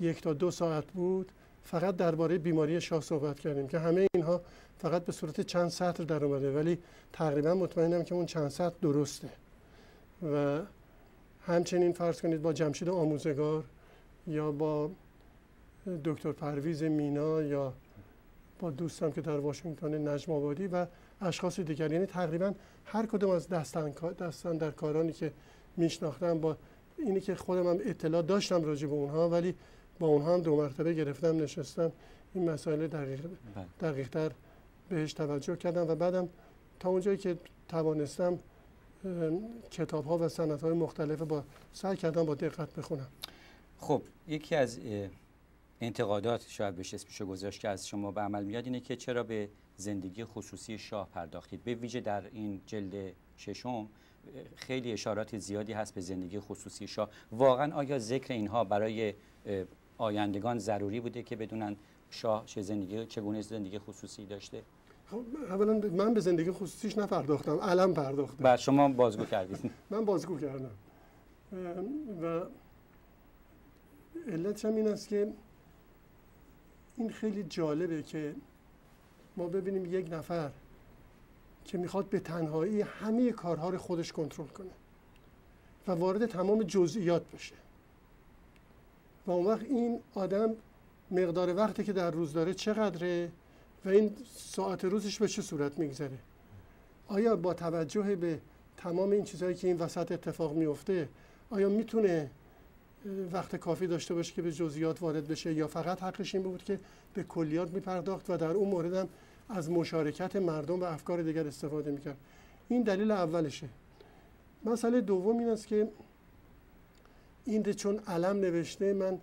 یک تا دو ساعت بود فقط درباره بیماری شاه صحبت کردیم که همه اینها فقط به صورت چند سطر در اومده ولی تقریبا مطمئنم که اون چند سطر درسته. و همچنین فرض کنید با جمشید آموزگار یا با دکتر پرویز مینا یا با دوستم که در واشنگتن نجم آبادی و اشخاص دیگر. یعنی تقریبا هر کدوم از دستن, دستن در کارانی که میشناختم با اینی که خودم هم اطلاع داشتم راجع به اونها ولی با اونها هم دو مرتبه گرفتم نشستم. این مسائل دقیق بله. دقیق تر بهش توجه کردم و بعدم تا اونجایی که توانستم کتاب ها و سنت های مختلف با سعی کردم با دقت بخونم. خب یکی از انتقادات شاید بهش اسمشو گذاشت که از شما به عمل میاد اینه که چرا به زندگی خصوصی شاه پرداختید؟ به ویژه در این جلد ششم خیلی اشارات زیادی هست به زندگی خصوصی شاه. واقعا آیا ذکر اینها برای آیندگان ضروری بوده که بدونن شاه چه زندگی چگونه زندگی خصوصی داشته؟ خب اولا من به زندگی خصوصیش نپرداختم علم پرداختم. بعد شما بازگو کردید. من بازگو کردم. و علتش هم این است که این خیلی جالبه که ما ببینیم یک نفر که می‌خواد به تنهایی همه کارها رو خودش کنترل کنه و وارد تمام جزئیات بشه. و اون وقت این آدم مقدار وقتی که در روز داره چقدره و این ساعت روزش به چه صورت میگذره؟ آیا با توجه به تمام این چیزهایی که این وسط اتفاق میفته آیا می‌تونه وقت کافی داشته باشه که به جزئیات وارد بشه یا فقط حقش این بود که به کلیات میپرداخت و در اون مورد هم از مشارکت مردم و افکار دیگر استفاده می‌کرد؟ این دلیل اولشه. مسئله دوم این است که این چون علم نوشته من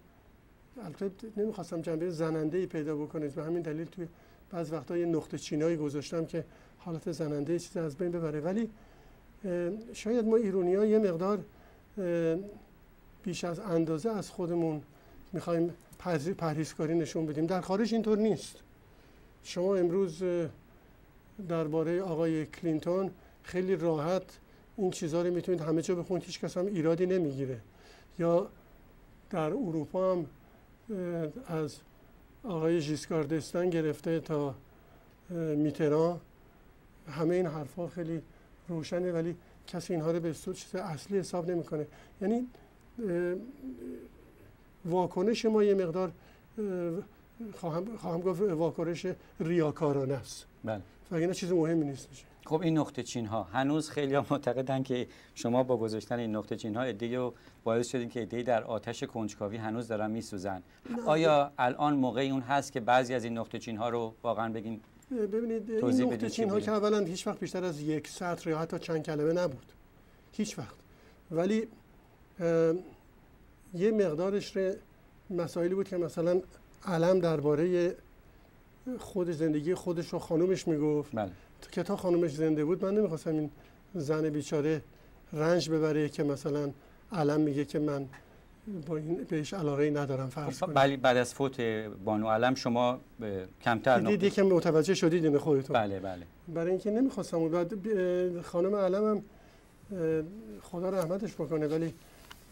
البته نمی‌خواستم جنبه زننده ای پیدا بکنید. به همین دلیل توی بعض وقتا یه نقطه چینایی گذاشتم که حالت زننده چیز از بین ببره. ولی شاید ما ایرونی ها یه مقدار بیش از اندازه از خودمون می‌خوایم پرهیزکاری نشون بدیم. در خارج اینطور نیست. شما امروز درباره آقای کلینتون خیلی راحت این چیزها رو می‌تونید همه جا بخونید. هیچ کس هم ایرادی نمی‌گیره. یا در اروپا هم از آقای ژیسکاردستان گرفته تا میترا. همه این حرفها خیلی روشنه ولی کسی اینها رو به چیز اصلی حساب نمی‌کنه. یعنی واکنش ما یه مقدار خواهم, خواهم گفت واکنش ریاکارانه است. بله. و اینا چیز مهمی نیست. خب این نقطه چین ها. هنوز خیلی ها معتقدن که شما با گذاشتن این نقطه چین ها ایده و باعث شدین که ایده در آتش کنجکاوی هنوز دارن میسوزن. آیا الان موقع اون هست که بعضی از این نقطه چین ها رو واقعا بگیم؟ ببینید این نقطه چین ها که اولا هیچ وقت بیشتر از یک سطر یا حتی چند کلمه نبود. هیچ وقت. ولی یه مقدارش مسائلی بود که مثلا علم درباره خود زندگی خودش رو خانومش می‌گفت. بله. که تا خانومش زنده بود من نمی‌خواستم این زن بیچاره رنج ببره که مثلا علم میگه که من با این بهش علاقه ندارم فرض خب ولی بعد از فوت بانو علم شما کمتر دیدی که متوجه شدید این خودتون بله بله. برای اینکه نمی‌خواستم بعد خانم علم هم خدا رحمتش بکنه ولی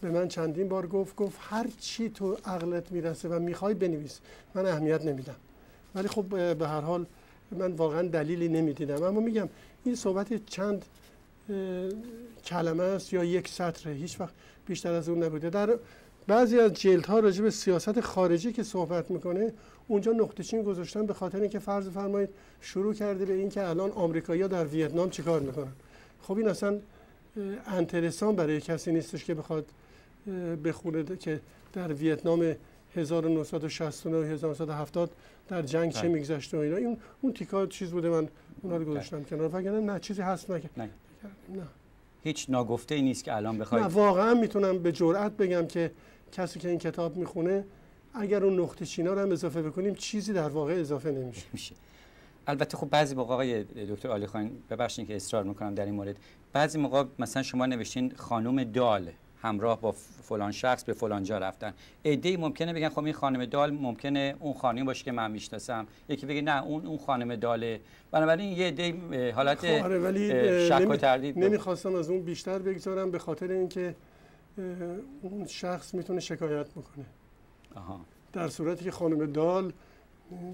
به من چندین بار گفت گفت هر چی تو عقلت می‌رسه و می‌خوای بنویس. من اهمیت نمیدم. ولی خب به هر حال من واقعا دلیلی نمی‌دیدم. اما میگم این صحبت چند کلمه است یا یک سطره هیچ وقت بیشتر از اون نبوده. در بعضی از جلد ها راجع به سیاست خارجی که صحبت می‌کنه اونجا نقطه چین گذاشتن به خاطر اینکه فرض فرمایید شروع کرده به اینکه الان آمریکایی‌ها در ویتنام چیکار می‌کنن. خب این اصلا انترسان برای کسی نیستش که بخواد بخونه که در ویتنام 1969 و 1970 در جنگ چه بله. میگذشته و اینا. این اون تیکا چیز بوده من اونا رو گذاشتم کنار. وگرنه نه چیزی هست نه. نه. هیچ ناگفته ای نیست که الان بخواید نه واقعا می‌تونم به جرئت بگم که کسی که این کتاب می‌خونه اگر اون نقطه چینا رو هم اضافه بکنیم چیزی در واقع اضافه نمیشه. میشه. البته خب بعضی موقع آقای دکتر علی خان ببخشید که اصرار می‌کنم در این مورد. بعضی موقع مثلا شما نوشتین خانم دال. همراه با فلان شخص به فلان جا رفتن. ایده ممکنه بگن خب این خانم دال ممکنه اون خانم باشه که من می‌شناسم. یکی بگه نه اون اون خانم داله. بنابراین یه ایده حالت خب آره ولی شک و تردید نمی‌خواستم از اون بیشتر بگذارم به خاطر اینکه اون شخص می‌تونه شکایت بکنه. آها. در صورتی که خانم دال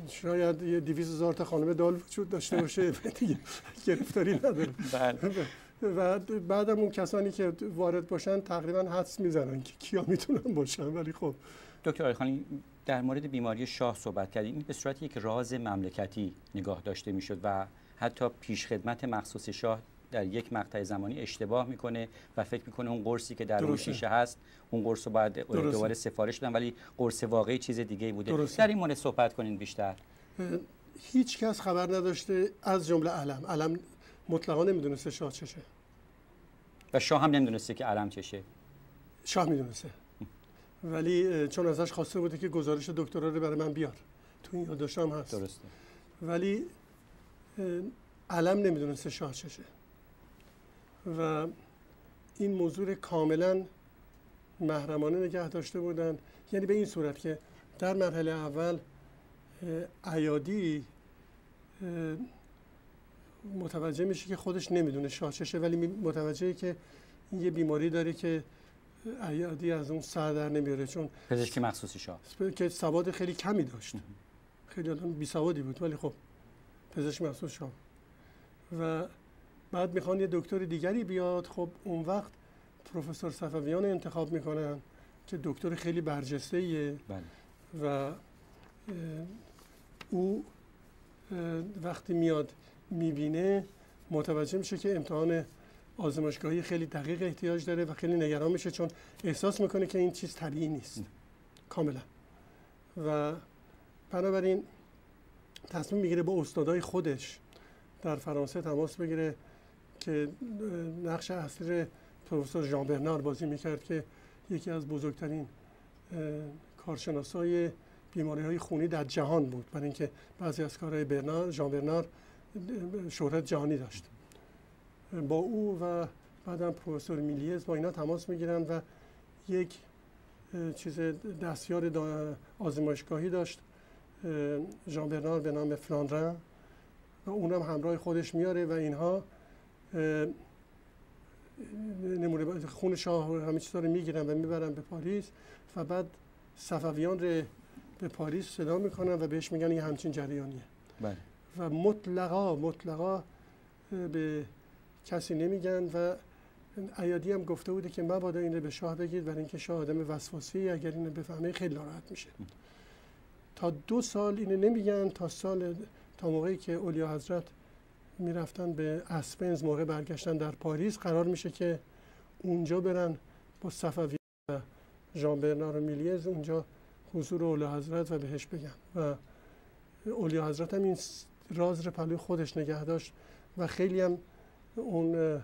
شاید یه دیویز هزار تا خانم دال وجود داشته باشه دیگه گرفتاری نداره. بله. و بعدم اون کسانی که وارد باشن تقریبا حدس می‌زنن که کیا می‌تونن باشن. ولی خب. دکتر آیخانی در مورد بیماری شاه صحبت کردیم. این به صورت یک راز مملکتی نگاه داشته می‌شد و حتی پیشخدمت مخصوص شاه در یک مقطع زمانی اشتباه می‌کنه و فکر می‌کنه اون قرصی که در اون شیشه هست اون قرص رو باید دوباره سفارش بدن. ولی قرص واقعی چیز دیگه بوده. درسته. در این مورد صحبت کنین بیشتر. هیچ کس خبر نداشته از جمله علم. علم مطلقا نمی‌دونسته شاه چشه. و شاه هم نمی‌دونسته که علم چشه. شاه می‌دونسته. ولی چون ازش خواسته بوده که گزارش دکترا رو برای من بیار تو این یادداشتم هست. درسته. ولی علم نمی‌دونسته شاه چشه. و این موضوع کاملا محرمانه نگه داشته بودن. یعنی به این صورت که در مرحله اول عیادی متوجه میشه که خودش نمی‌دونه شاچشه ولی متوجهه که این یه بیماری داره که عیادی از اون سر در نمیاره. چون پزشکی مخصوصی شاه. که سواد خیلی کمی داشت. خیلی آدم بی سوادی بود ولی خب پزشک مخصوص شاه. و بعد می‌خوان یه دکتر دیگری بیاد. خب اون وقت پروفسور صفویان انتخاب می‌کنن که دکتر خیلی برجسته ایه بله. و او وقتی میاد می‌بینه متوجه میشه که امتحان آزمایشگاهی خیلی دقیق احتیاج داره و خیلی نگران میشه چون احساس می‌کنه که این چیز طبیعی نیست. کاملا. و بنابراین تصمیم می‌گیره با استادای خودش در فرانسه تماس بگیره که نقش اصلی پروفسور ژان برنار بازی می‌کرد که یکی از بزرگترین کارشناسای بیماری های خونی در جهان بود. برای اینکه بعضی از کارهای برنار ژان برنار شهرت جهانی داشت با او و بعدم پروفسور میلیز با اینا تماس می‌گیرن و یک چیز دستیار آزمایشگاهی داشت ژان برنار به نام فلاندرن و اونم همراه خودش میاره و اینها نمونه خون شاه همه چیزا رو می‌گیرن و می‌برن به پاریس و بعد صفویان رو به پاریس صدا می‌کنن و بهش میگن این همچین جریانیه بله. و مطلقا مطلقا به کسی نمیگن و ایادی هم گفته بوده که مبادا این رو به شاه بگید برای اینکه شاه آدم وسواسی اگر اینو بفهمه خیلی ناراحت میشه. تا دو سال اینو نمیگن تا سال تا موقعی که اولیا حضرت می‌رفتن به اسپنز موقع برگشتن در پاریس قرار میشه که اونجا برن با صفوی و ژان برنار میلیز اونجا حضور اولیا حضرت و بهش بگن. و اولیا حضرت هم این راز رو پلوی خودش نگه داشت و خیلی هم اون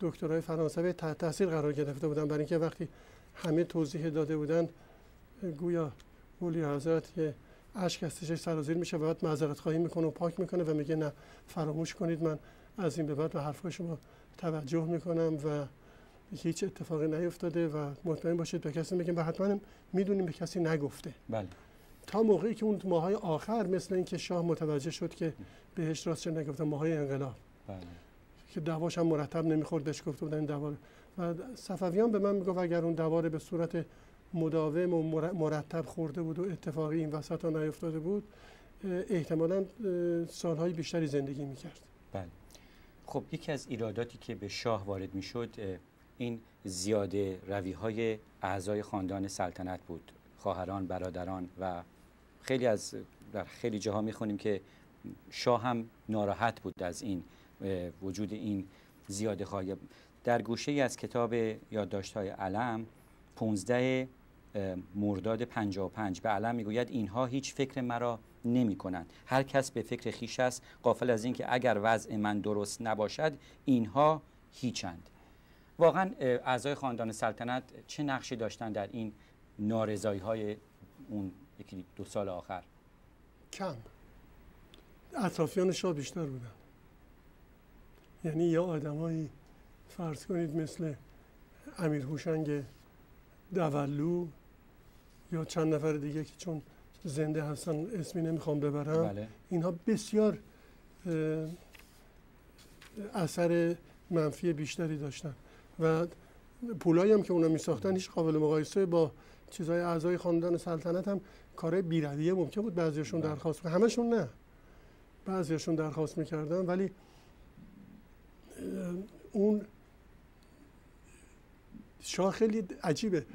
دکترهای فرانسوی تحت تاثیر قرار گرفته بودن. برای اینکه وقتی همه توضیح داده بودن گویا اولیا حضرت که اشک از سرازیر میشه و بعد معذرت خواهی می‌کنه و پاک می‌کنه و میگه نه فراموش کنید من از این به بعد به حرفای شما توجه می‌کنم و هیچ اتفاقی نیفتاده و مطمئن باشید به کسی میگیم و حتما می‌دونیم به کسی نگفته. بله. تا موقعی که اون ماهای آخر مثل اینکه شاه متوجه شد که بهش راست نگفته ماهای انقلاب. بله. که دواش هم مرتب نمی‌خورد بهش گفته بودن این و صفویان به من می‌گفت اگر اون دواره به صورت مداوم و مرتب خورده بود و اتفاقی این وسط ها نیفتاده بود احتمالا سالهای بیشتری زندگی می‌کرد. بله. خب یکی از ایراداتی که به شاه وارد می‌شد این زیاده روی های اعضای خاندان سلطنت بود. خواهران برادران و خیلی از در خیلی جاها می‌خونیم که شاه هم ناراحت بود از این وجود این زیاده خواهی. در گوشه ای از کتاب یادداشت های علم 15 مرداد 55 به علم می‌گوید اینها هیچ فکر مرا نمی کنند هر کس به فکر خیش است قافل از اینکه اگر وضع من درست نباشد اینها هیچند واقعا اعضای خاندان سلطنت چه نقشی داشتن در این نارضایی های اون یکی دو سال آخر. کم. اطرافیان شاه بیشتر بودن. یعنی یا آدمایی فرض کنید مثل امیر هوشنگ دولو یا چند نفر دیگه که چون زنده هستن اسمی نمی‌خوام ببرم. بله. اینها بسیار اثر منفی بیشتری داشتن. و پولایی هم که اونا می ساختن هیچ قابل مقایسه با چیزهای اعضای خاندان سلطنت هم کار بیرویه ممکن بود بعضیشون بله. درخواست کنن. همشون نه. بعضیشون درخواست می‌کردن ولی اون شاه خیلی عجیبه.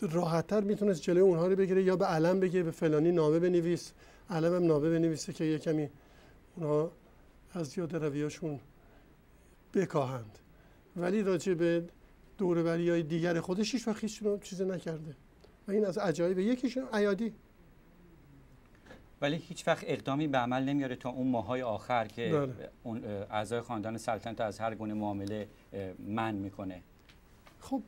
راحتتر می‌تونست جلوی اونها رو بگیره یا به علم بگه به فلانی نامه بنویس. علم هم نامه بنویسه که یه کمی اونها از یاد رویاشون بکاهند. ولی راجع به دوربری های دیگر خودش هیچ وقت چیزی نکرده. و این از عجایب یکیشون عیادی. ولی هیچ وقت اقدامی به عمل نمیاره تا اون ماهای آخر که بله. اون اعضای خاندان سلطنت از هر گونه معامله من می‌کنه. خب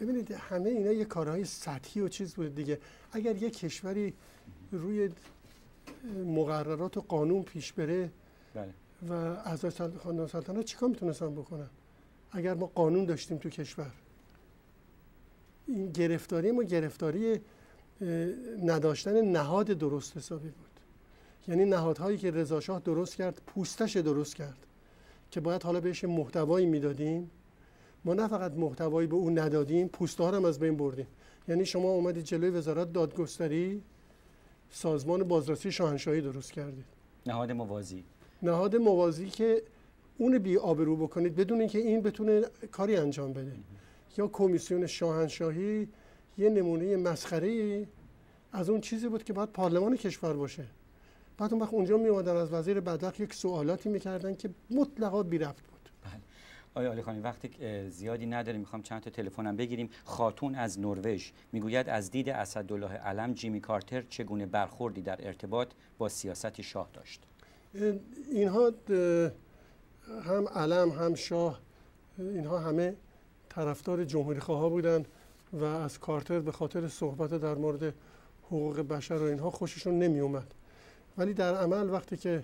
ببینید همه اینا یه کارهای سطحی و چیز بود دیگه. اگر یه کشوری روی مقررات و قانون پیش بره بله. و اعضای خاندان سلطنت چیکار می‌تونستن بکنن؟ اگر ما قانون داشتیم تو کشور. این گرفتاری ما گرفتاری نداشتن نهاد درست حسابی بود. یعنی نهادهایی که رضاشاه درست کرد پوستش درست کرد که باید حالا بهش محتوایی می‌دادیم. ما نه فقط محتوایی به اون ندادیم پوسته هم از بین بردیم. یعنی شما اومدید جلوی وزارت دادگستری سازمان بازرسی شاهنشاهی درست کردید. نهاد موازی. نهاد موازی که اون بی آبرو بکنید بدون اینکه این بتونه کاری انجام بده. یا کمیسیون شاهنشاهی یه نمونه مسخره از اون چیزی بود که باید پارلمان کشور باشه. بعد اون وقت اونجا می از وزیر بدخ یک سوالاتی می‌کردن که مطلقا بی رفت بود. بله. آیا علی خانی وقتی زیادی نداریم می‌خوام چند تا تلفنم بگیریم. خاتون از نروژ می‌گوید از دید اسدالله علم جیمی کارتر چگونه برخوردی در ارتباط با سیاست شاه داشت؟ اینها هم علم هم شاه اینها همه طرفدار جمهوری خواه بودن و از کارتر به خاطر صحبت در مورد حقوق بشر و اینها خوششون نمی اومد ولی در عمل وقتی که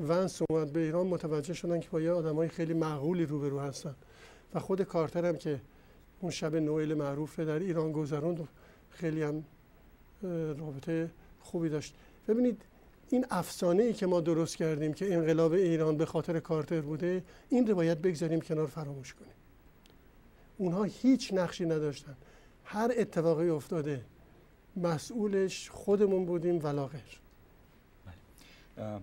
ونس اومد به ایران متوجه شدن که با یه آدمای خیلی معقولی روبرو هستن و خود کارتر هم که اون شب نوئل معروف در ایران گذروند خیلی هم رابطه خوبی داشت. ببینید این افسانه ای که ما درست کردیم که انقلاب ایران به خاطر کارتر بوده این رو باید بگذاریم کنار فراموش کنیم. اونها هیچ نقشی نداشتن هر اتفاقی افتاده مسئولش خودمون بودیم ولا غیر بله.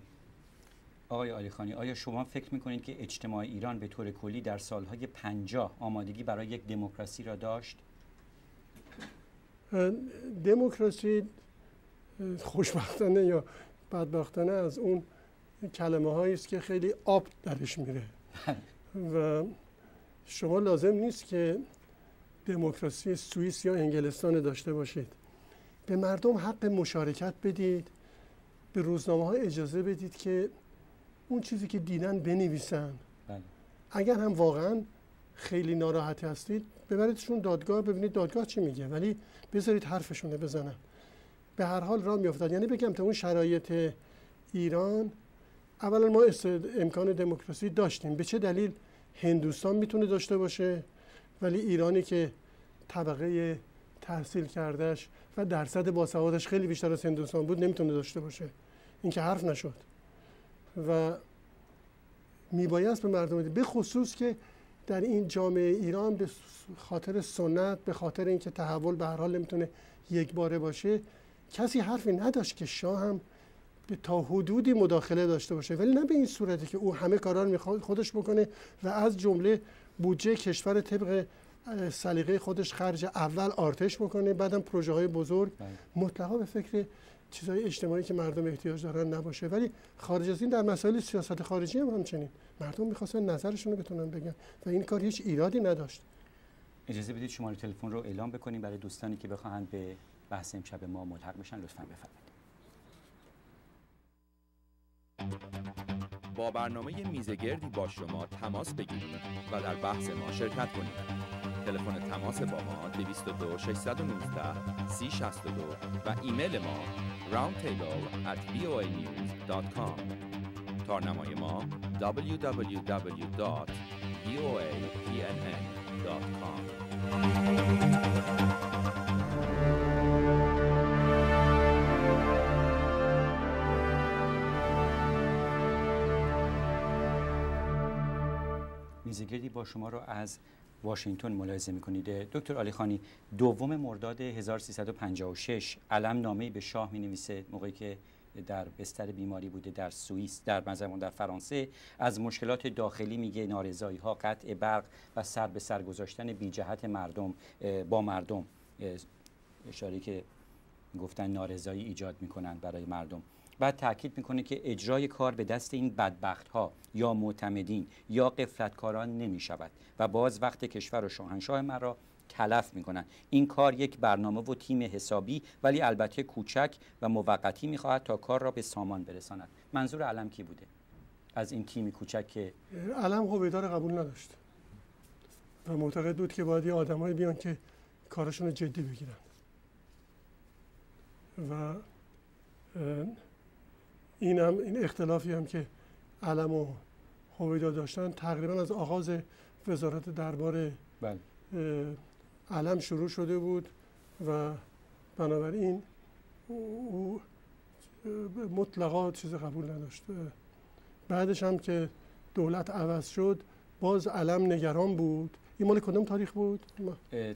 آقای آلی خانی آیا شما فکر می‌کنید که اجتماع ایران به طور کلی در سالهای پنجاه آمادگی برای یک دموکراسی را داشت؟ دموکراسی خوشبختانه یا بدبختانه از اون کلمه هایی است که خیلی آب درش میره و شما لازم نیست که دموکراسی سوئیس یا انگلستان داشته باشید. به مردم حق مشارکت بدید. به روزنامه ها اجازه بدید که اون چیزی که دیدن بنویسن. بله. اگر هم واقعا خیلی ناراحتی هستید ببریدشون دادگاه ببینید دادگاه چی میگه. ولی بذارید حرفشونه بزنن. به هر حال راه میافتاد. یعنی بگم تا اون شرایط ایران اولا ما امکان دموکراسی داشتیم. به چه دلیل؟ هندوستان می‌تونه داشته باشه ولی ایرانی که طبقه تحصیل کردش و درصد باسوادش خیلی بیشتر از هندوستان بود نمی‌تونه داشته باشه. این که حرف نشد. و میبایست به مردم به خصوص که در این جامعه ایران به خاطر سنت به خاطر اینکه تحول به هر حال نمی‌تونه یک باره باشه کسی حرفی نداشت که شاه هم تا حدودی مداخله داشته باشه. ولی نه به این صورتی که او همه کارا رو می‌خواد خودش بکنه و از جمله بودجه کشور طبق سلیقه خودش خرج اول آرتش بکنه بعدم پروژه های بزرگ. بله. مطلقا به فکر چیزهای اجتماعی که مردم احتیاج دارن نباشه. ولی خارج از این در مسائل سیاست خارجی هم همچنین. مردم می‌خواستن نظرشون رو بتونن بگن و این کار هیچ ایرادی نداشت. اجازه بدید شماره تلفن رو اعلام بکنیم برای دوستانی که بخواهند به بحث امشب ما ملحق بشن. لطفا بفرمایید. با برنامه میزگردی با شما تماس بگیرید و در بحث ما شرکت کنید. تلفن تماس با ما 222 619 3062 و ایمیل ما roundtable at voanews.com تارنمای ما www.voapnn.com میزگردی با شما را از واشنگتن ملاحظه می‌کنید. دکتر علی خانی دوم مرداد 1356 علم نامه به شاه می نویسه موقعی که در بستر بیماری بوده در سوئیس در مزمون در فرانسه. از مشکلات داخلی میگه نارضایی ها قطع برق و سر به سر گذاشتن بی جهت مردم با مردم. اشاره که گفتن نارضایی ایجاد می‌کنن برای مردم. بعد تاکید می‌کنه که اجرای کار به دست این بدبخت ها یا معتمدین یا قفلتکاران نمی شود و باز وقت کشور و شاهنشاه مرا تلف می‌کنن این کار یک برنامه و تیم حسابی ولی البته کوچک و موقتی می‌خواهد تا کار را به سامان برساند. منظور علم کی بوده؟ از این تیم کوچک که علم هویدا قبول نداشت. و معتقد بود که باید یه آدمایی بیان که کارشون رو جدی بگیرن. و این هم این اختلافی هم که علم و هویدا داشتن تقریبا از آغاز وزارت دربار بله. علم شروع شده بود و بنابراین او مطلقا چیز قبول نداشت بعدش هم که دولت عوض شد باز علم نگران بود این مال کدوم تاریخ بود؟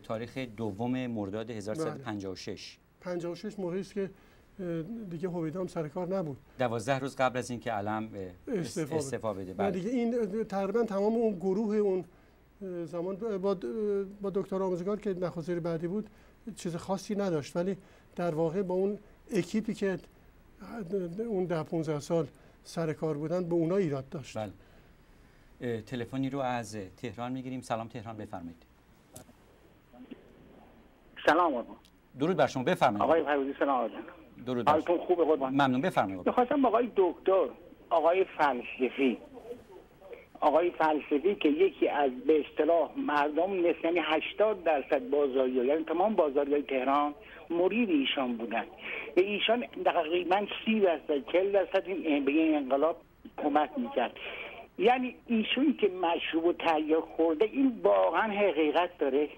تاریخ دوم مرداد 1356 56 موقعی است که دیگه هویدا هم سر کار نبود. دوازده روز قبل از اینکه علم استفا, استفا بده بله. دیگه این تقریبا تمام اون گروه اون زمان با با دکتر آموزگار که نخست بعدی بود چیز خاصی نداشت. ولی در واقع با اون اکیپی که اون ده 15 سال سر کار بودن به اونا ایراد داشت. بله. تلفنی رو از تهران می‌گیریم. سلام تهران بفرمایید. سلام آقا. درود بر شما. بفرمایید. آقای فروزی سلام درود حالتون خوبه قربان. ممنون بفرمایید. می‌خواستم آقای دکتر آقای فلسفی. آقای فلسفی که یکی از به اصطلاح مردم نصف یعنی 80 درصد بازاری یعنی تمام بازاری تهران مرید ایشان بودن. به ایشان تقریبا 30 درصد 40 درصد این به این انقلاب کمک می‌کرد. یعنی ایشون که مشروب و تریاک خورده این واقعا حقیقت داره.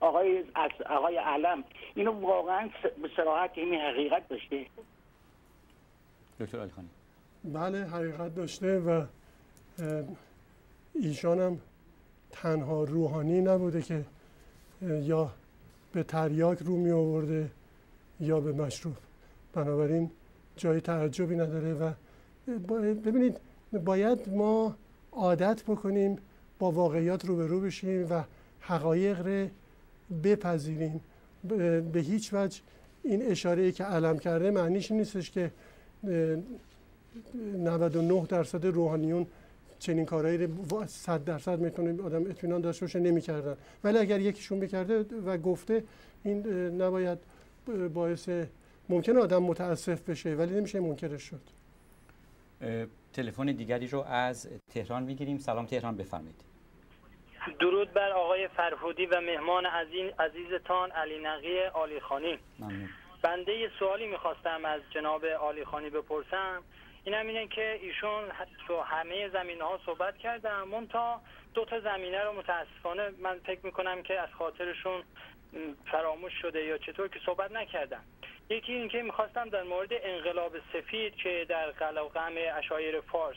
آقای از آقای علم اینو واقعا به صراحت این حقیقت داشته؟ دکتر علی خانی. بله حقیقت داشته و ایشان هم تنها روحانی نبوده که یا به تریاک رو می آورده یا به مشروب. بنابراین جای تعجبی نداره و ببینید باید ما عادت بکنیم با واقعیات روبرو بشیم و حقایق رو بپذیریم. به هیچ وجه این اشاره که علم کرده معنیش نیستش که 99 درصد روحانیون چنین کارهایی رو 100 درصد می‌تونه آدم اطمینان داشته باشه نمی‌کردن. ولی اگر یکیشون بکرده و گفته این نباید باعث ممکن آدم متاسف بشه ولی نمیشه منکرش شد. تلفن دیگری رو از تهران می‌گیریم. سلام تهران بفرمایید. درود بر آقای فرهودی و مهمان عزیز عزیزتان علی نقی عالی خانی. ممنون. بنده یه سوالی می‌خواستم از جناب عالی خانی بپرسم. این هم اینه که ایشون تو همه زمینه ها صحبت کردم منتها دو تا زمینه رو متاسفانه من فکر می‌کنم که از خاطرشون فراموش شده یا چطور که صحبت نکردم. یکی این که می‌خواستم در مورد انقلاب سفید که در قلقم اشایر فارس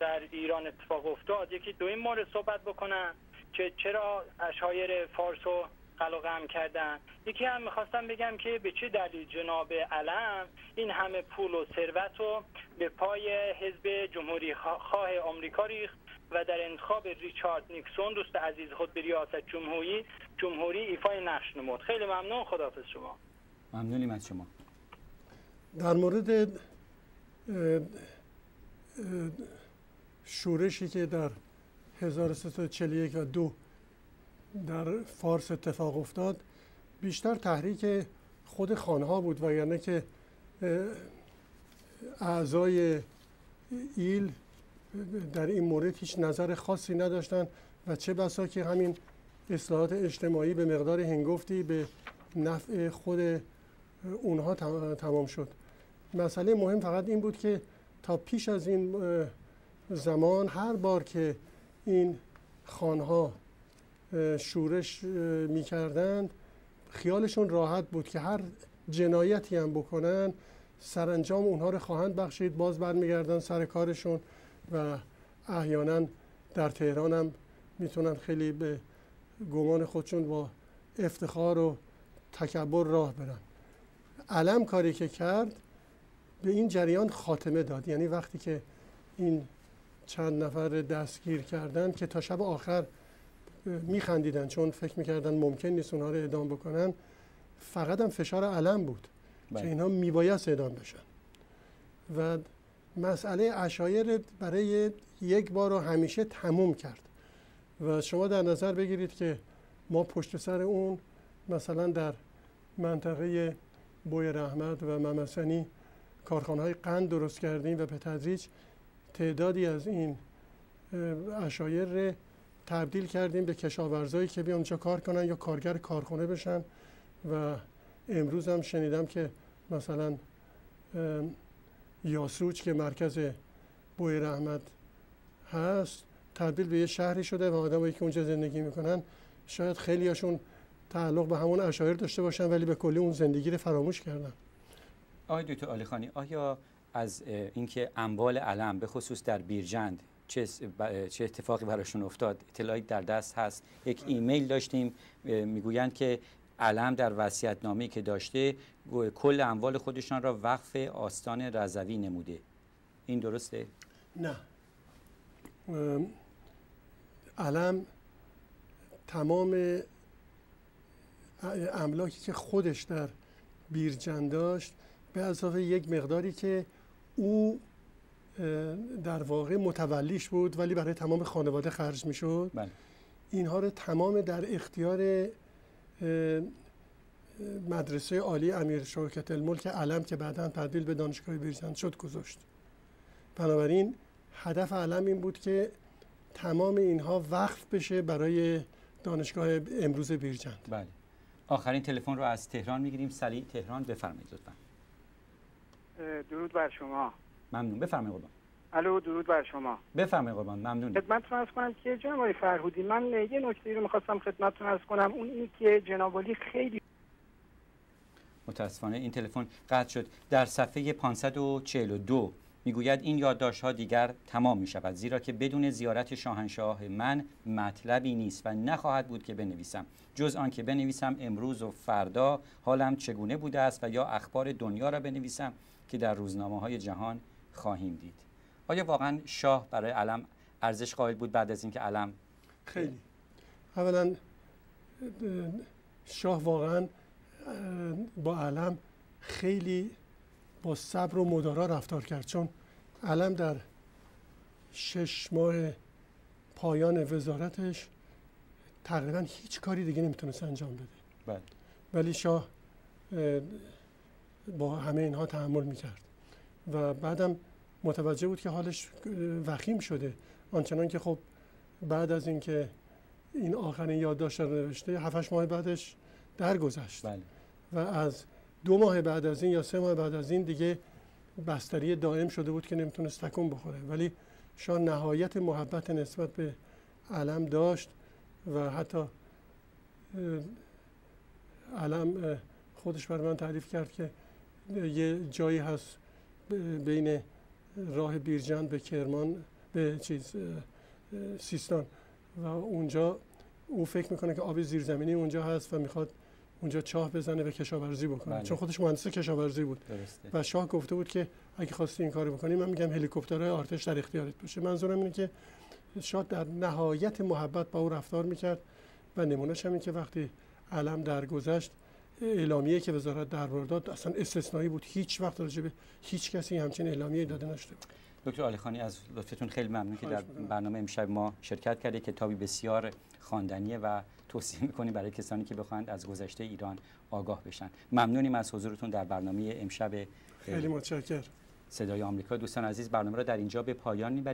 در ایران اتفاق افتاد. یکی دو این مورد صحبت بکنم که چرا اشایر فارس رو قلقم کردن. یکی هم می‌خواستم بگم که به چه دلیل جناب علم این همه پول و ثروت رو به پای حزب جمهوری خواه آمریکا ریخت و در انتخاب ریچارد نیکسون دوست عزیز خود به ریاست جمهوری جمهوری ایفای نقش نمود. خیلی ممنون. خداحافظ شما. ممنونیم از شما. در مورد شورشی که در 1341 و دو در فارس اتفاق افتاد بیشتر تحریک خود خانها بود و یعنی که اعضای ایل در این مورد هیچ نظر خاصی نداشتن و چه بسا که همین اصلاحات اجتماعی به مقدار هنگفتی به نفع خود اونها تمام شد. مسئله مهم فقط این بود که تا پیش از این زمان هر بار که این خانها شورش می‌کردند خیالشون راحت بود که هر جنایتی هم بکنن سرانجام اونها رو خواهند بخشید باز برمیگردن سر کارشون و احیانا در تهران هم می‌تونن خیلی به گمان خودشون با افتخار و تکبر راه برن. علم کاری که کرد به این جریان خاتمه داد. یعنی وقتی که این چند نفر دستگیر کردن که تا شب آخر میخندیدن چون فکر می‌کردن ممکن نیست اونها رو اعدام بکنن. فقط هم فشار علم بود بله. که اینها میبایست اعدام بشن. و مسئله اشایر برای یک بار و همیشه تموم کرد. و شما در نظر بگیرید که ما پشت سر اون مثلا در منطقه بوی رحمت و ممسنی کارخانه های قند درست کردیم و به تدریج تعدادی از این اشایر تبدیل کردیم به کشاورزایی که بیان اونجا کار کنن یا کارگر کارخانه بشن. و امروز هم شنیدم که مثلا یاسوچ که مرکز بوی رحمت هست تبدیل به یه شهری شده و آدمایی که اونجا زندگی می‌کنن شاید خیلی هاشون تعلق به همون اشایر داشته باشن ولی به کلی اون زندگی رو فراموش کردن. آقای دکتر آلی آیا از اینکه اموال علم به خصوص در بیرجند چه, اتفاقی براشون افتاد اطلاعی در دست هست. یک ایمیل داشتیم می‌گویند که علم در وصیت نامه که داشته کل اموال خودشان را وقف آستان رضوی نموده. این درسته؟ نه. علم تمام املاکی که خودش در بیرجن داشت به اضافه یک مقداری که او در واقع متولیش بود ولی برای تمام خانواده خرج می‌شد. بله. اینها رو تمام در اختیار مدرسه عالی امیر شوکت الملک علم که بعدا تبدیل به دانشگاه بیرجند شد گذاشت. بنابراین هدف علم این بود که تمام اینها وقف بشه برای دانشگاه امروز بیرجند بله. آخرین تلفن رو از تهران می‌گیریم. سلی تهران بفرمایید لطفا. درود بر شما. ممنون. بفرمایید قربان. الو درود بر شما. بفرمایید قربان. ممنون خدمتتون عرض کنم که جناب آقای فرهودی من یه نکته رو می‌خواستم خدمتتون عرض کنم. اون این که جناب خیلی متاسفانه این تلفن قطع شد. در صفحه 542 می‌گوید این یادداشت ها دیگر تمام می شود زیرا که بدون زیارت شاهنشاه من مطلبی نیست و نخواهد بود که بنویسم. جز آن که بنویسم امروز و فردا حالم چگونه بوده است و یا اخبار دنیا را بنویسم که در روزنامه های جهان خواهیم دید. آیا واقعا شاه برای علم ارزش قائل بود بعد از اینکه علم خیلی. اولا شاه واقعا با علم خیلی با صبر و مدارا رفتار کرد. چون علم در شش ماه پایان وزارتش تقریبا هیچ کاری دیگه نمی‌تونست انجام بده. بله. ولی شاه با همه اینها تحمل می‌کرد. و بعدم متوجه بود که حالش وخیم شده. آنچنان که خب بعد از اینکه این آخرین یادداشت رو نوشته هفتش ماه بعدش درگذشت. بله. و از دو ماه بعد از این یا سه ماه بعد از این دیگه بستری دائم شده بود که نمی‌تونست تکون بخوره. ولی شاه نهایت محبت نسبت به علم داشت و حتی علم خودش بر من تعریف کرد که یه جایی هست بین راه بیرجند به کرمان به چیز سیستان و اونجا او فکر می‌کنه که آب زیرزمینی اونجا هست و می‌خواد اونجا چاه بزنه و کشاورزی بکنه بله. چون خودش مهندس کشاورزی بود درسته. و شاه گفته بود که اگه خواستی این کارو بکنی من میگم هلیکوپترهای آرتش در اختیارت باشه منظورم اینه که شاه در نهایت محبت با او رفتار می‌کرد و نمونهش همین که وقتی علم درگذشت اعلامیه که وزارت دربار داد اصلا استثنایی بود. هیچ وقت راجع به هیچ کسی همچین اعلامیه داده نشده بود. دکتر علی خانی از لطفتون خیلی ممنون که در. برنامه امشب ما شرکت کرده کتابی بسیار خواندنیه و توصیه می‌کنیم برای کسانی که بخواهند از گذشته ایران آگاه بشن. ممنونیم از حضورتون در برنامه امشب. خیلی متشکرم. صدای آمریکا. دوستان عزیز برنامه را در اینجا به پایان می‌بریم.